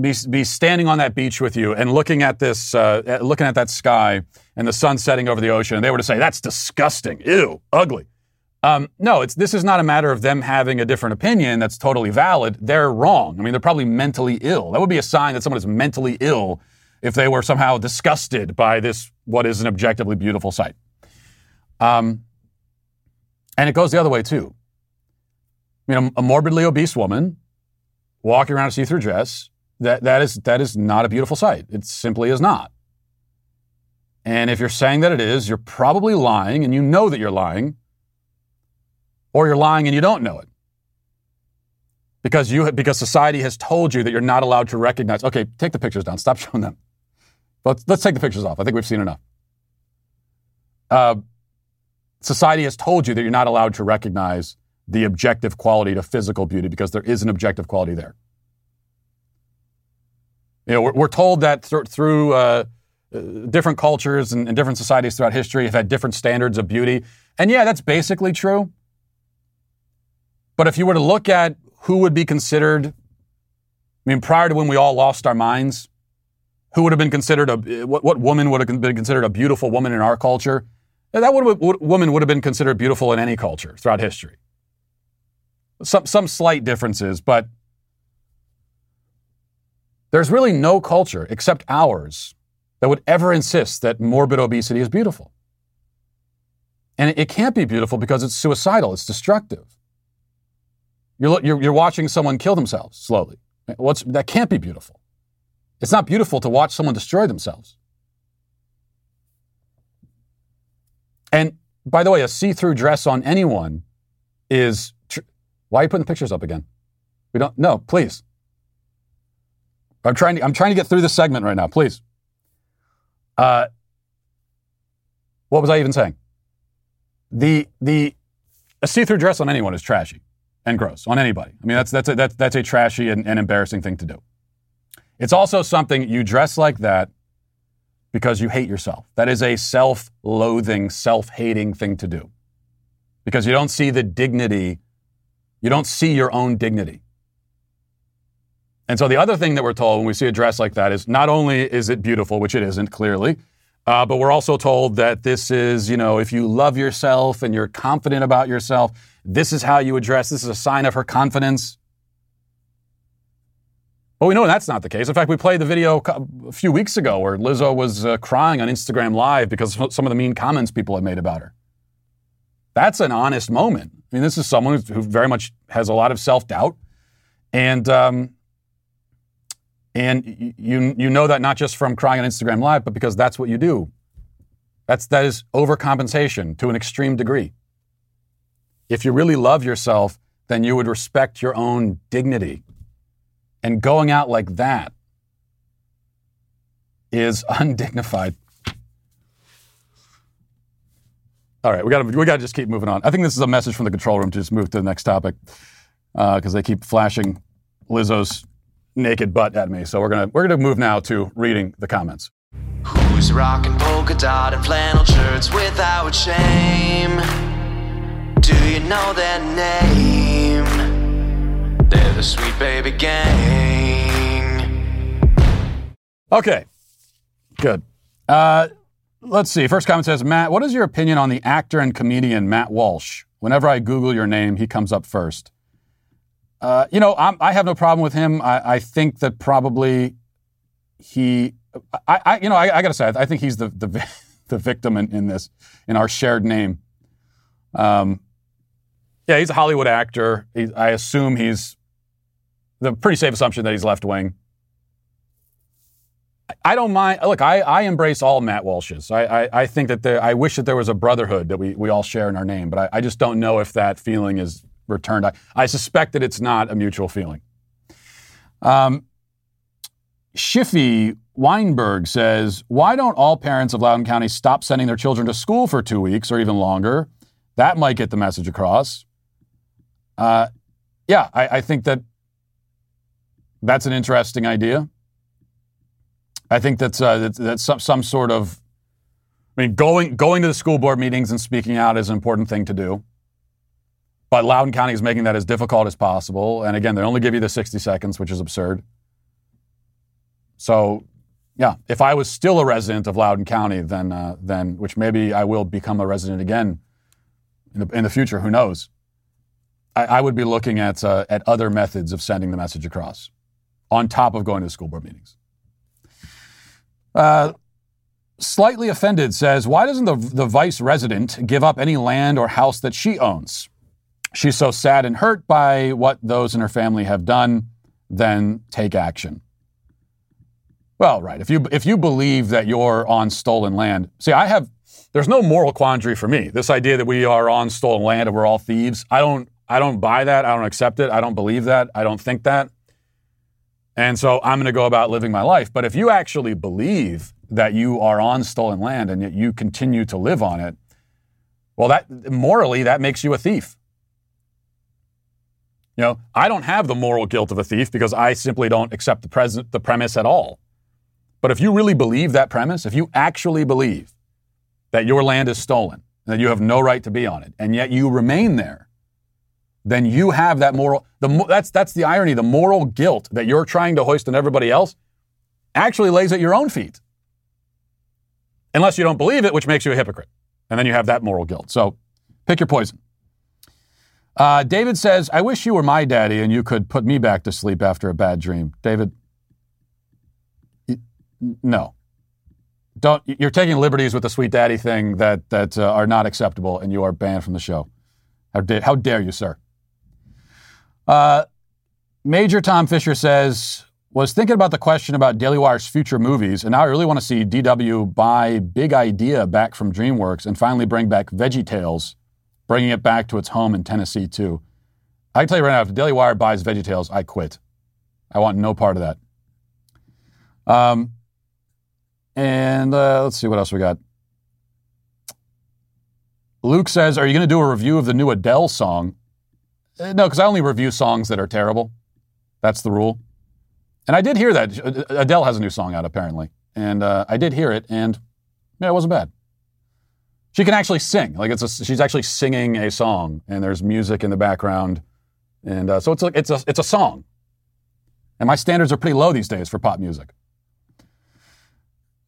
be, be standing on that beach with you and looking at this, uh, looking at that sky and the sun setting over the ocean, and they were to say that's disgusting, ew, ugly. Um, no, it's this is not a matter of them having a different opinion that's totally valid. They're wrong. I mean, they're probably mentally ill. That would be a sign that someone is mentally ill if they were somehow disgusted by this what is an objectively beautiful sight. Um, and it goes the other way too. You know, a morbidly obese woman walking around a see-through dress, that, that, is, that is not a beautiful sight. It simply is not. And if you're saying that it is, you're probably lying and you know that you're lying, or you're lying and you don't know it. Because, you, because society has told you that you're not allowed to recognize. Okay, take the pictures down. Stop showing them. Let's, let's take the pictures off. I think we've seen enough. Uh, society has told you that you're not allowed to recognize the objective quality to physical beauty because there is an objective quality there. You know, we're, we're told that th- through uh, uh, different cultures and, and different societies throughout history have had different standards of beauty. And yeah, that's basically true. But if you were to look at who would be considered, I mean, prior to when we all lost our minds, who would have been considered a what, what woman would have been considered a beautiful woman in our culture? That would, would, woman would have been considered beautiful in any culture throughout history. Some some slight differences, but there's really no culture except ours that would ever insist that morbid obesity is beautiful. And it, it can't be beautiful because it's suicidal, it's destructive. You're, you're, you're watching someone kill themselves slowly. What's, that can't be beautiful. It's not beautiful to watch someone destroy themselves. And by the way, a see through dress on anyone is. Tr- Why are you putting the pictures up again? We don't. No, please. I'm trying to, I'm trying to get through this segment right now, please. Uh, what was I even saying? The, the, a see through dress on anyone is trashy and gross on anybody. I mean, that's, that's, a, that's, that's a trashy and, and embarrassing thing to do. It's also something you dress like that because you hate yourself. That is a self loathing, self hating thing to do because you don't see the dignity, you don't see your own dignity. And so the other thing that we're told when we see a dress like that is not only is it beautiful, which it isn't clearly, uh, but we're also told that this is, you know, if you love yourself and you're confident about yourself, this is how you address. This is a sign of her confidence. But we know that's not the case. In fact, we played the video a few weeks ago where Lizzo was uh, crying on Instagram Live because of some of the mean comments people had made about her. That's an honest moment. I mean, this is someone who very much has a lot of self doubt, and um, and you you know that not just from crying on Instagram Live, but because that's what you do. That's that is overcompensation to an extreme degree. If you really love yourself, then you would respect your own dignity and going out like that is undignified. All right, we got we got to just keep moving on. I think this is a message from the control room to just move to the next topic because uh, they keep flashing Lizzo's naked butt at me. So we're gonna we're gonna move now to reading the comments. Who's rocking polka dot and flannel shirts without shame? Do you know their name? They're the Sweet Baby Gang. Okay, good. Uh, let's see. First comment says, Matt, what is your opinion on the actor and comedian Matt Walsh? Whenever I Google your name, he comes up first. Uh, you know, I'm, i have no problem with him. I, I, think that probably he, I, I you know, I, I got to say, I think he's the the, the victim in, in, this, in our shared name. Um, yeah, he's a Hollywood actor. He, I assume he's the pretty safe assumption that he's left wing. I don't mind. Look, I, I embrace all Matt Walshes. I, I, I think that there, I wish that there was a brotherhood that we, we all share in our name, but I, I just don't know if that feeling is returned. I, I suspect that it's not a mutual feeling. Um, Shiffy Weinberg says, Why don't all parents of Loudoun County stop sending their children to school for two weeks or even longer? That might get the message across. Uh, yeah, I, I think that that's an interesting idea. I think that's uh, that's, that's some, some sort of. I mean, going going to the school board meetings and speaking out is an important thing to do. But Loudoun County is making that as difficult as possible. And again, they only give you the 60 seconds, which is absurd. So, yeah, if I was still a resident of Loudoun County, then, uh, then which maybe I will become a resident again in the, in the future, who knows? I, I would be looking at, uh, at other methods of sending the message across on top of going to school board meetings. Uh, slightly offended says, Why doesn't the, the vice resident give up any land or house that she owns? She's so sad and hurt by what those in her family have done, then take action. Well, right. If you if you believe that you're on stolen land, see, I have there's no moral quandary for me. This idea that we are on stolen land and we're all thieves, I don't I don't buy that. I don't accept it. I don't believe that. I don't think that. And so I'm going to go about living my life. But if you actually believe that you are on stolen land and yet you continue to live on it, well, that morally, that makes you a thief. You know, I don't have the moral guilt of a thief because I simply don't accept the, pres- the premise at all. But if you really believe that premise, if you actually believe that your land is stolen and that you have no right to be on it, and yet you remain there, then you have that moral. The, that's that's the irony. The moral guilt that you're trying to hoist on everybody else actually lays at your own feet, unless you don't believe it, which makes you a hypocrite, and then you have that moral guilt. So, pick your poison. Uh, David says, "I wish you were my daddy and you could put me back to sleep after a bad dream." David, no, don't. You're taking liberties with the sweet daddy thing that that uh, are not acceptable, and you are banned from the show. How, how dare you, sir? Uh, Major Tom Fisher says, was thinking about the question about Daily Wire's future movies, and now I really want to see DW buy Big Idea back from DreamWorks and finally bring back Veggie Tales, bringing it back to its home in Tennessee, too. I can tell you right now, if Daily Wire buys Veggie Tales, I quit. I want no part of that. Um, and uh, let's see what else we got. Luke says, Are you going to do a review of the new Adele song? Uh, no, because I only review songs that are terrible. That's the rule. And I did hear that. Adele has a new song out, apparently. And uh, I did hear it, and yeah, it wasn't bad. She can actually sing. Like it's a, she's actually singing a song, and there's music in the background, and uh, so it's a, it's a it's a song. And my standards are pretty low these days for pop music.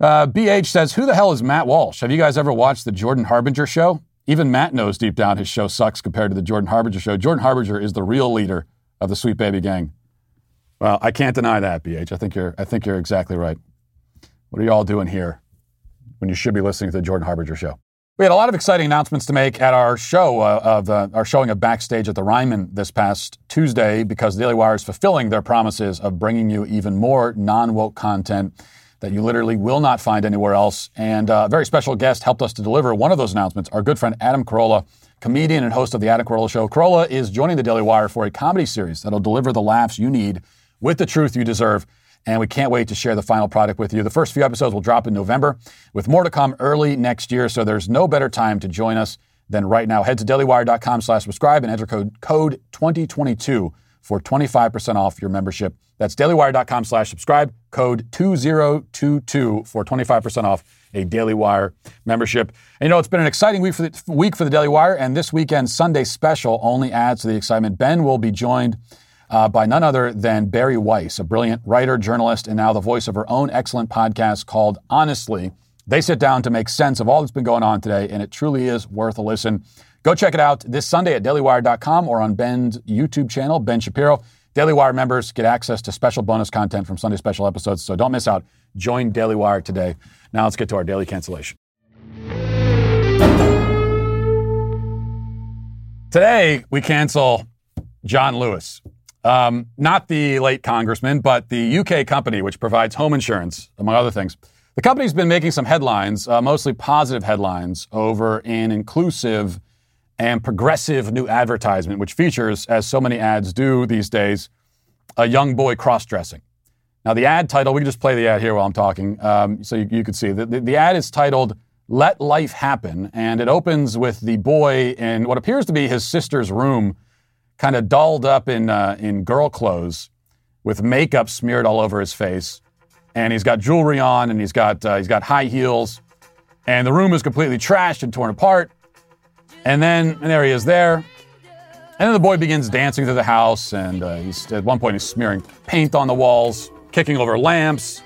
Uh, BH says, "Who the hell is Matt Walsh? Have you guys ever watched the Jordan Harbinger show? Even Matt knows deep down his show sucks compared to the Jordan Harbinger show. Jordan Harbinger is the real leader of the Sweet Baby Gang." Well, I can't deny that, BH. I think you're I think you're exactly right. What are you all doing here when you should be listening to the Jordan Harbinger show? We had a lot of exciting announcements to make at our show uh, of uh, our showing of backstage at the Ryman this past Tuesday because Daily Wire is fulfilling their promises of bringing you even more non-woke content that you literally will not find anywhere else. And uh, a very special guest helped us to deliver one of those announcements. Our good friend Adam Carolla, comedian and host of the Adam Carolla Show. Carolla is joining the Daily Wire for a comedy series that'll deliver the laughs you need with the truth you deserve. And we can't wait to share the final product with you. The first few episodes will drop in November, with more to come early next year. So there's no better time to join us than right now. Head to dailywire.com slash subscribe and enter code, code 2022 for 25% off your membership. That's dailywire.com slash subscribe, code 2022 for 25% off a Daily Wire membership. And you know, it's been an exciting week for the, week for the Daily Wire, and this weekend's Sunday special only adds to the excitement. Ben will be joined uh, by none other than Bari Weiss, a brilliant writer, journalist, and now the voice of her own excellent podcast called Honestly. They sit down to make sense of all that's been going on today, and it truly is worth a listen. Go check it out this Sunday at dailywire.com or on Ben's YouTube channel, Ben Shapiro. Daily Wire members get access to special bonus content from Sunday special episodes, so don't miss out. Join Daily Wire today. Now let's get to our daily cancellation. Today, we cancel John Lewis. Um, not the late congressman, but the UK company which provides home insurance, among other things. The company's been making some headlines, uh, mostly positive headlines, over an inclusive and progressive new advertisement, which features, as so many ads do these days, a young boy cross dressing. Now, the ad title, we can just play the ad here while I'm talking um, so you, you can see. The, the, the ad is titled Let Life Happen, and it opens with the boy in what appears to be his sister's room kind of dolled up in, uh, in girl clothes with makeup smeared all over his face. And he's got jewelry on and he's got, uh, he's got high heels. And the room is completely trashed and torn apart. And then, and there he is there. And then the boy begins dancing through the house. And uh, he's, at one point, he's smearing paint on the walls, kicking over lamps,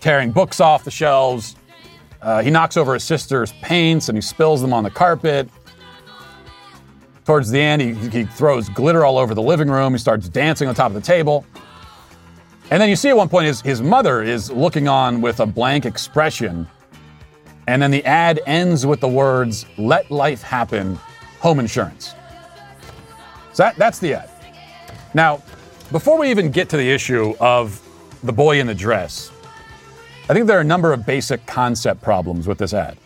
tearing books off the shelves. Uh, he knocks over his sister's paints and he spills them on the carpet. Towards the end, he, he throws glitter all over the living room. He starts dancing on top of the table. And then you see at one point his, his mother is looking on with a blank expression. And then the ad ends with the words, Let life happen, home insurance. So that, that's the ad. Now, before we even get to the issue of the boy in the dress, I think there are a number of basic concept problems with this ad.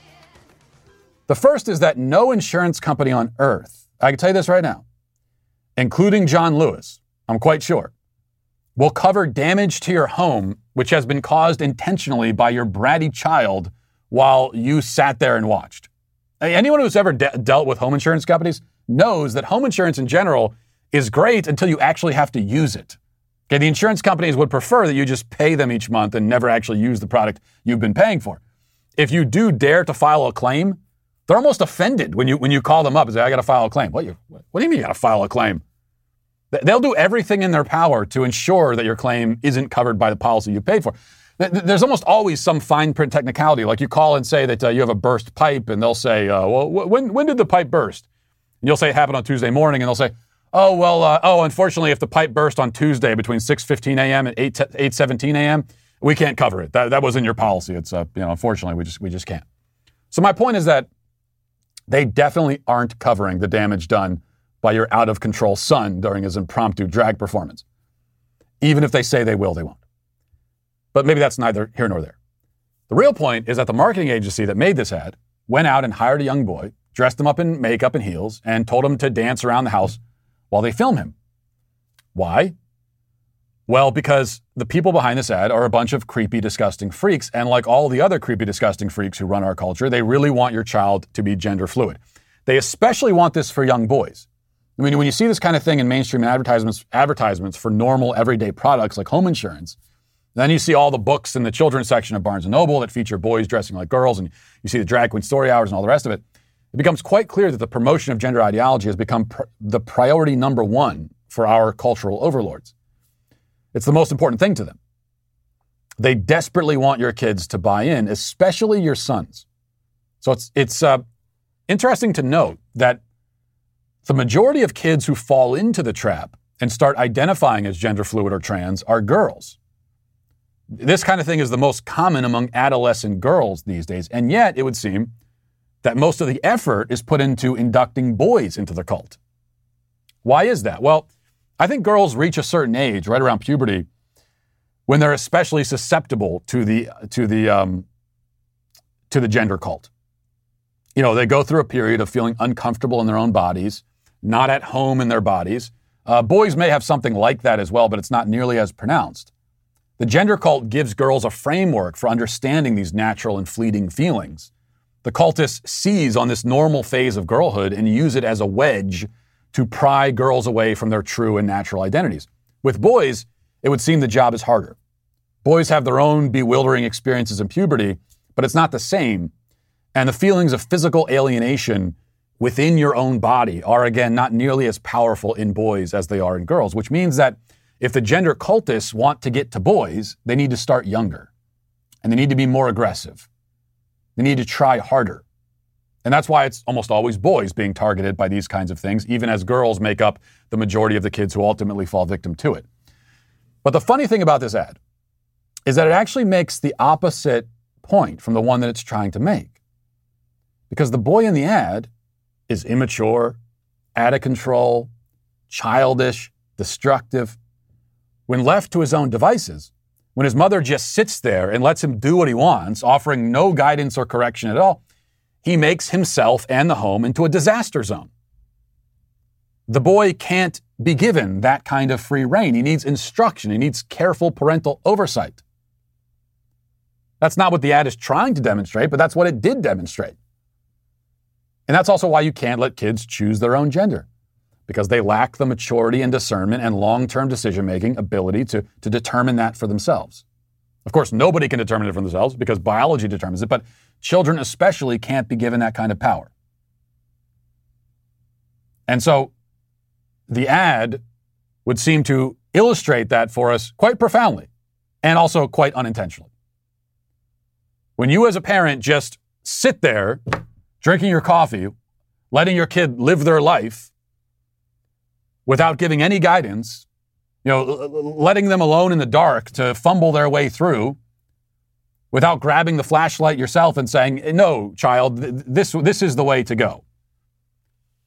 The first is that no insurance company on earth I can tell you this right now, including John Lewis, I'm quite sure, will cover damage to your home which has been caused intentionally by your bratty child while you sat there and watched. Anyone who's ever de- dealt with home insurance companies knows that home insurance in general is great until you actually have to use it. Okay, the insurance companies would prefer that you just pay them each month and never actually use the product you've been paying for. If you do dare to file a claim, they're almost offended when you when you call them up and say, "I got to file a claim." What you What do you mean you got to file a claim? They'll do everything in their power to ensure that your claim isn't covered by the policy you paid for. Th- th- There's almost always some fine print technicality, like you call and say that uh, you have a burst pipe, and they'll say, uh, "Well, wh- when when did the pipe burst?" And you'll say it happened on Tuesday morning, and they'll say, "Oh, well, uh, oh, unfortunately, if the pipe burst on Tuesday between 6:15 a.m. and 8 8:17 a.m., we can't cover it. That that was in your policy. It's uh, you know, unfortunately, we just we just can't." So my point is that they definitely aren't covering the damage done by your out of control son during his impromptu drag performance. Even if they say they will, they won't. But maybe that's neither here nor there. The real point is that the marketing agency that made this ad went out and hired a young boy, dressed him up in makeup and heels, and told him to dance around the house while they film him. Why? Well, because the people behind this ad are a bunch of creepy, disgusting freaks. And like all the other creepy, disgusting freaks who run our culture, they really want your child to be gender fluid. They especially want this for young boys. I mean, when you see this kind of thing in mainstream advertisements, advertisements for normal, everyday products like home insurance, then you see all the books in the children's section of Barnes & Noble that feature boys dressing like girls, and you see the drag queen story hours and all the rest of it. It becomes quite clear that the promotion of gender ideology has become pr- the priority number one for our cultural overlords. It's the most important thing to them. They desperately want your kids to buy in, especially your sons. So it's it's uh, interesting to note that the majority of kids who fall into the trap and start identifying as gender fluid or trans are girls. This kind of thing is the most common among adolescent girls these days, and yet it would seem that most of the effort is put into inducting boys into the cult. Why is that? Well, I think girls reach a certain age, right around puberty, when they're especially susceptible to the to the um, to the gender cult. You know, they go through a period of feeling uncomfortable in their own bodies, not at home in their bodies. Uh, boys may have something like that as well, but it's not nearly as pronounced. The gender cult gives girls a framework for understanding these natural and fleeting feelings. The cultists seize on this normal phase of girlhood and use it as a wedge to pry girls away from their true and natural identities. With boys, it would seem the job is harder. Boys have their own bewildering experiences in puberty, but it's not the same. And the feelings of physical alienation within your own body are, again, not nearly as powerful in boys as they are in girls, which means that if the gender cultists want to get to boys, they need to start younger and they need to be more aggressive. They need to try harder. And that's why it's almost always boys being targeted by these kinds of things, even as girls make up the majority of the kids who ultimately fall victim to it. But the funny thing about this ad is that it actually makes the opposite point from the one that it's trying to make. Because the boy in the ad is immature, out of control, childish, destructive. When left to his own devices, when his mother just sits there and lets him do what he wants, offering no guidance or correction at all, he makes himself and the home into a disaster zone. The boy can't be given that kind of free reign. He needs instruction, he needs careful parental oversight. That's not what the ad is trying to demonstrate, but that's what it did demonstrate. And that's also why you can't let kids choose their own gender, because they lack the maturity and discernment and long term decision making ability to, to determine that for themselves. Of course, nobody can determine it for themselves because biology determines it, but children especially can't be given that kind of power. And so the ad would seem to illustrate that for us quite profoundly and also quite unintentionally. When you, as a parent, just sit there drinking your coffee, letting your kid live their life without giving any guidance, you know, letting them alone in the dark to fumble their way through without grabbing the flashlight yourself and saying, eh, "No, child, this this is the way to go."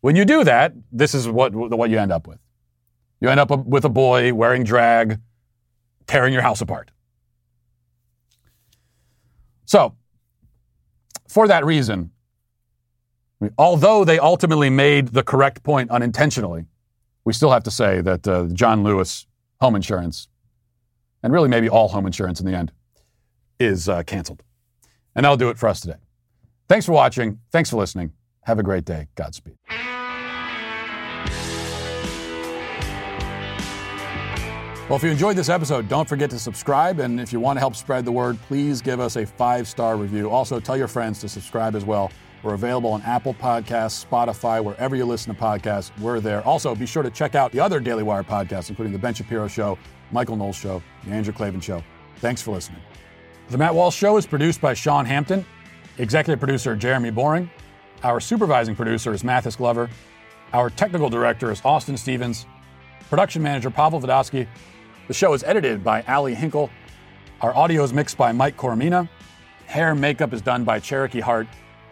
When you do that, this is what what you end up with. You end up with a boy wearing drag, tearing your house apart. So, for that reason, although they ultimately made the correct point unintentionally, we still have to say that uh, John Lewis home insurance, and really maybe all home insurance in the end, is uh, canceled. And that'll do it for us today. Thanks for watching. Thanks for listening. Have a great day. Godspeed. Well, if you enjoyed this episode, don't forget to subscribe. And if you want to help spread the word, please give us a five star review. Also, tell your friends to subscribe as well. We're available on Apple Podcasts, Spotify, wherever you listen to podcasts. We're there. Also, be sure to check out the other Daily Wire podcasts, including The Ben Shapiro Show, Michael Knowles Show, The Andrew Klavan Show. Thanks for listening. The Matt Walsh Show is produced by Sean Hampton, executive producer Jeremy Boring. Our supervising producer is Mathis Glover. Our technical director is Austin Stevens. Production manager Pavel Vodosky. The show is edited by Ali Hinkle. Our audio is mixed by Mike Coromina. Hair and makeup is done by Cherokee Hart.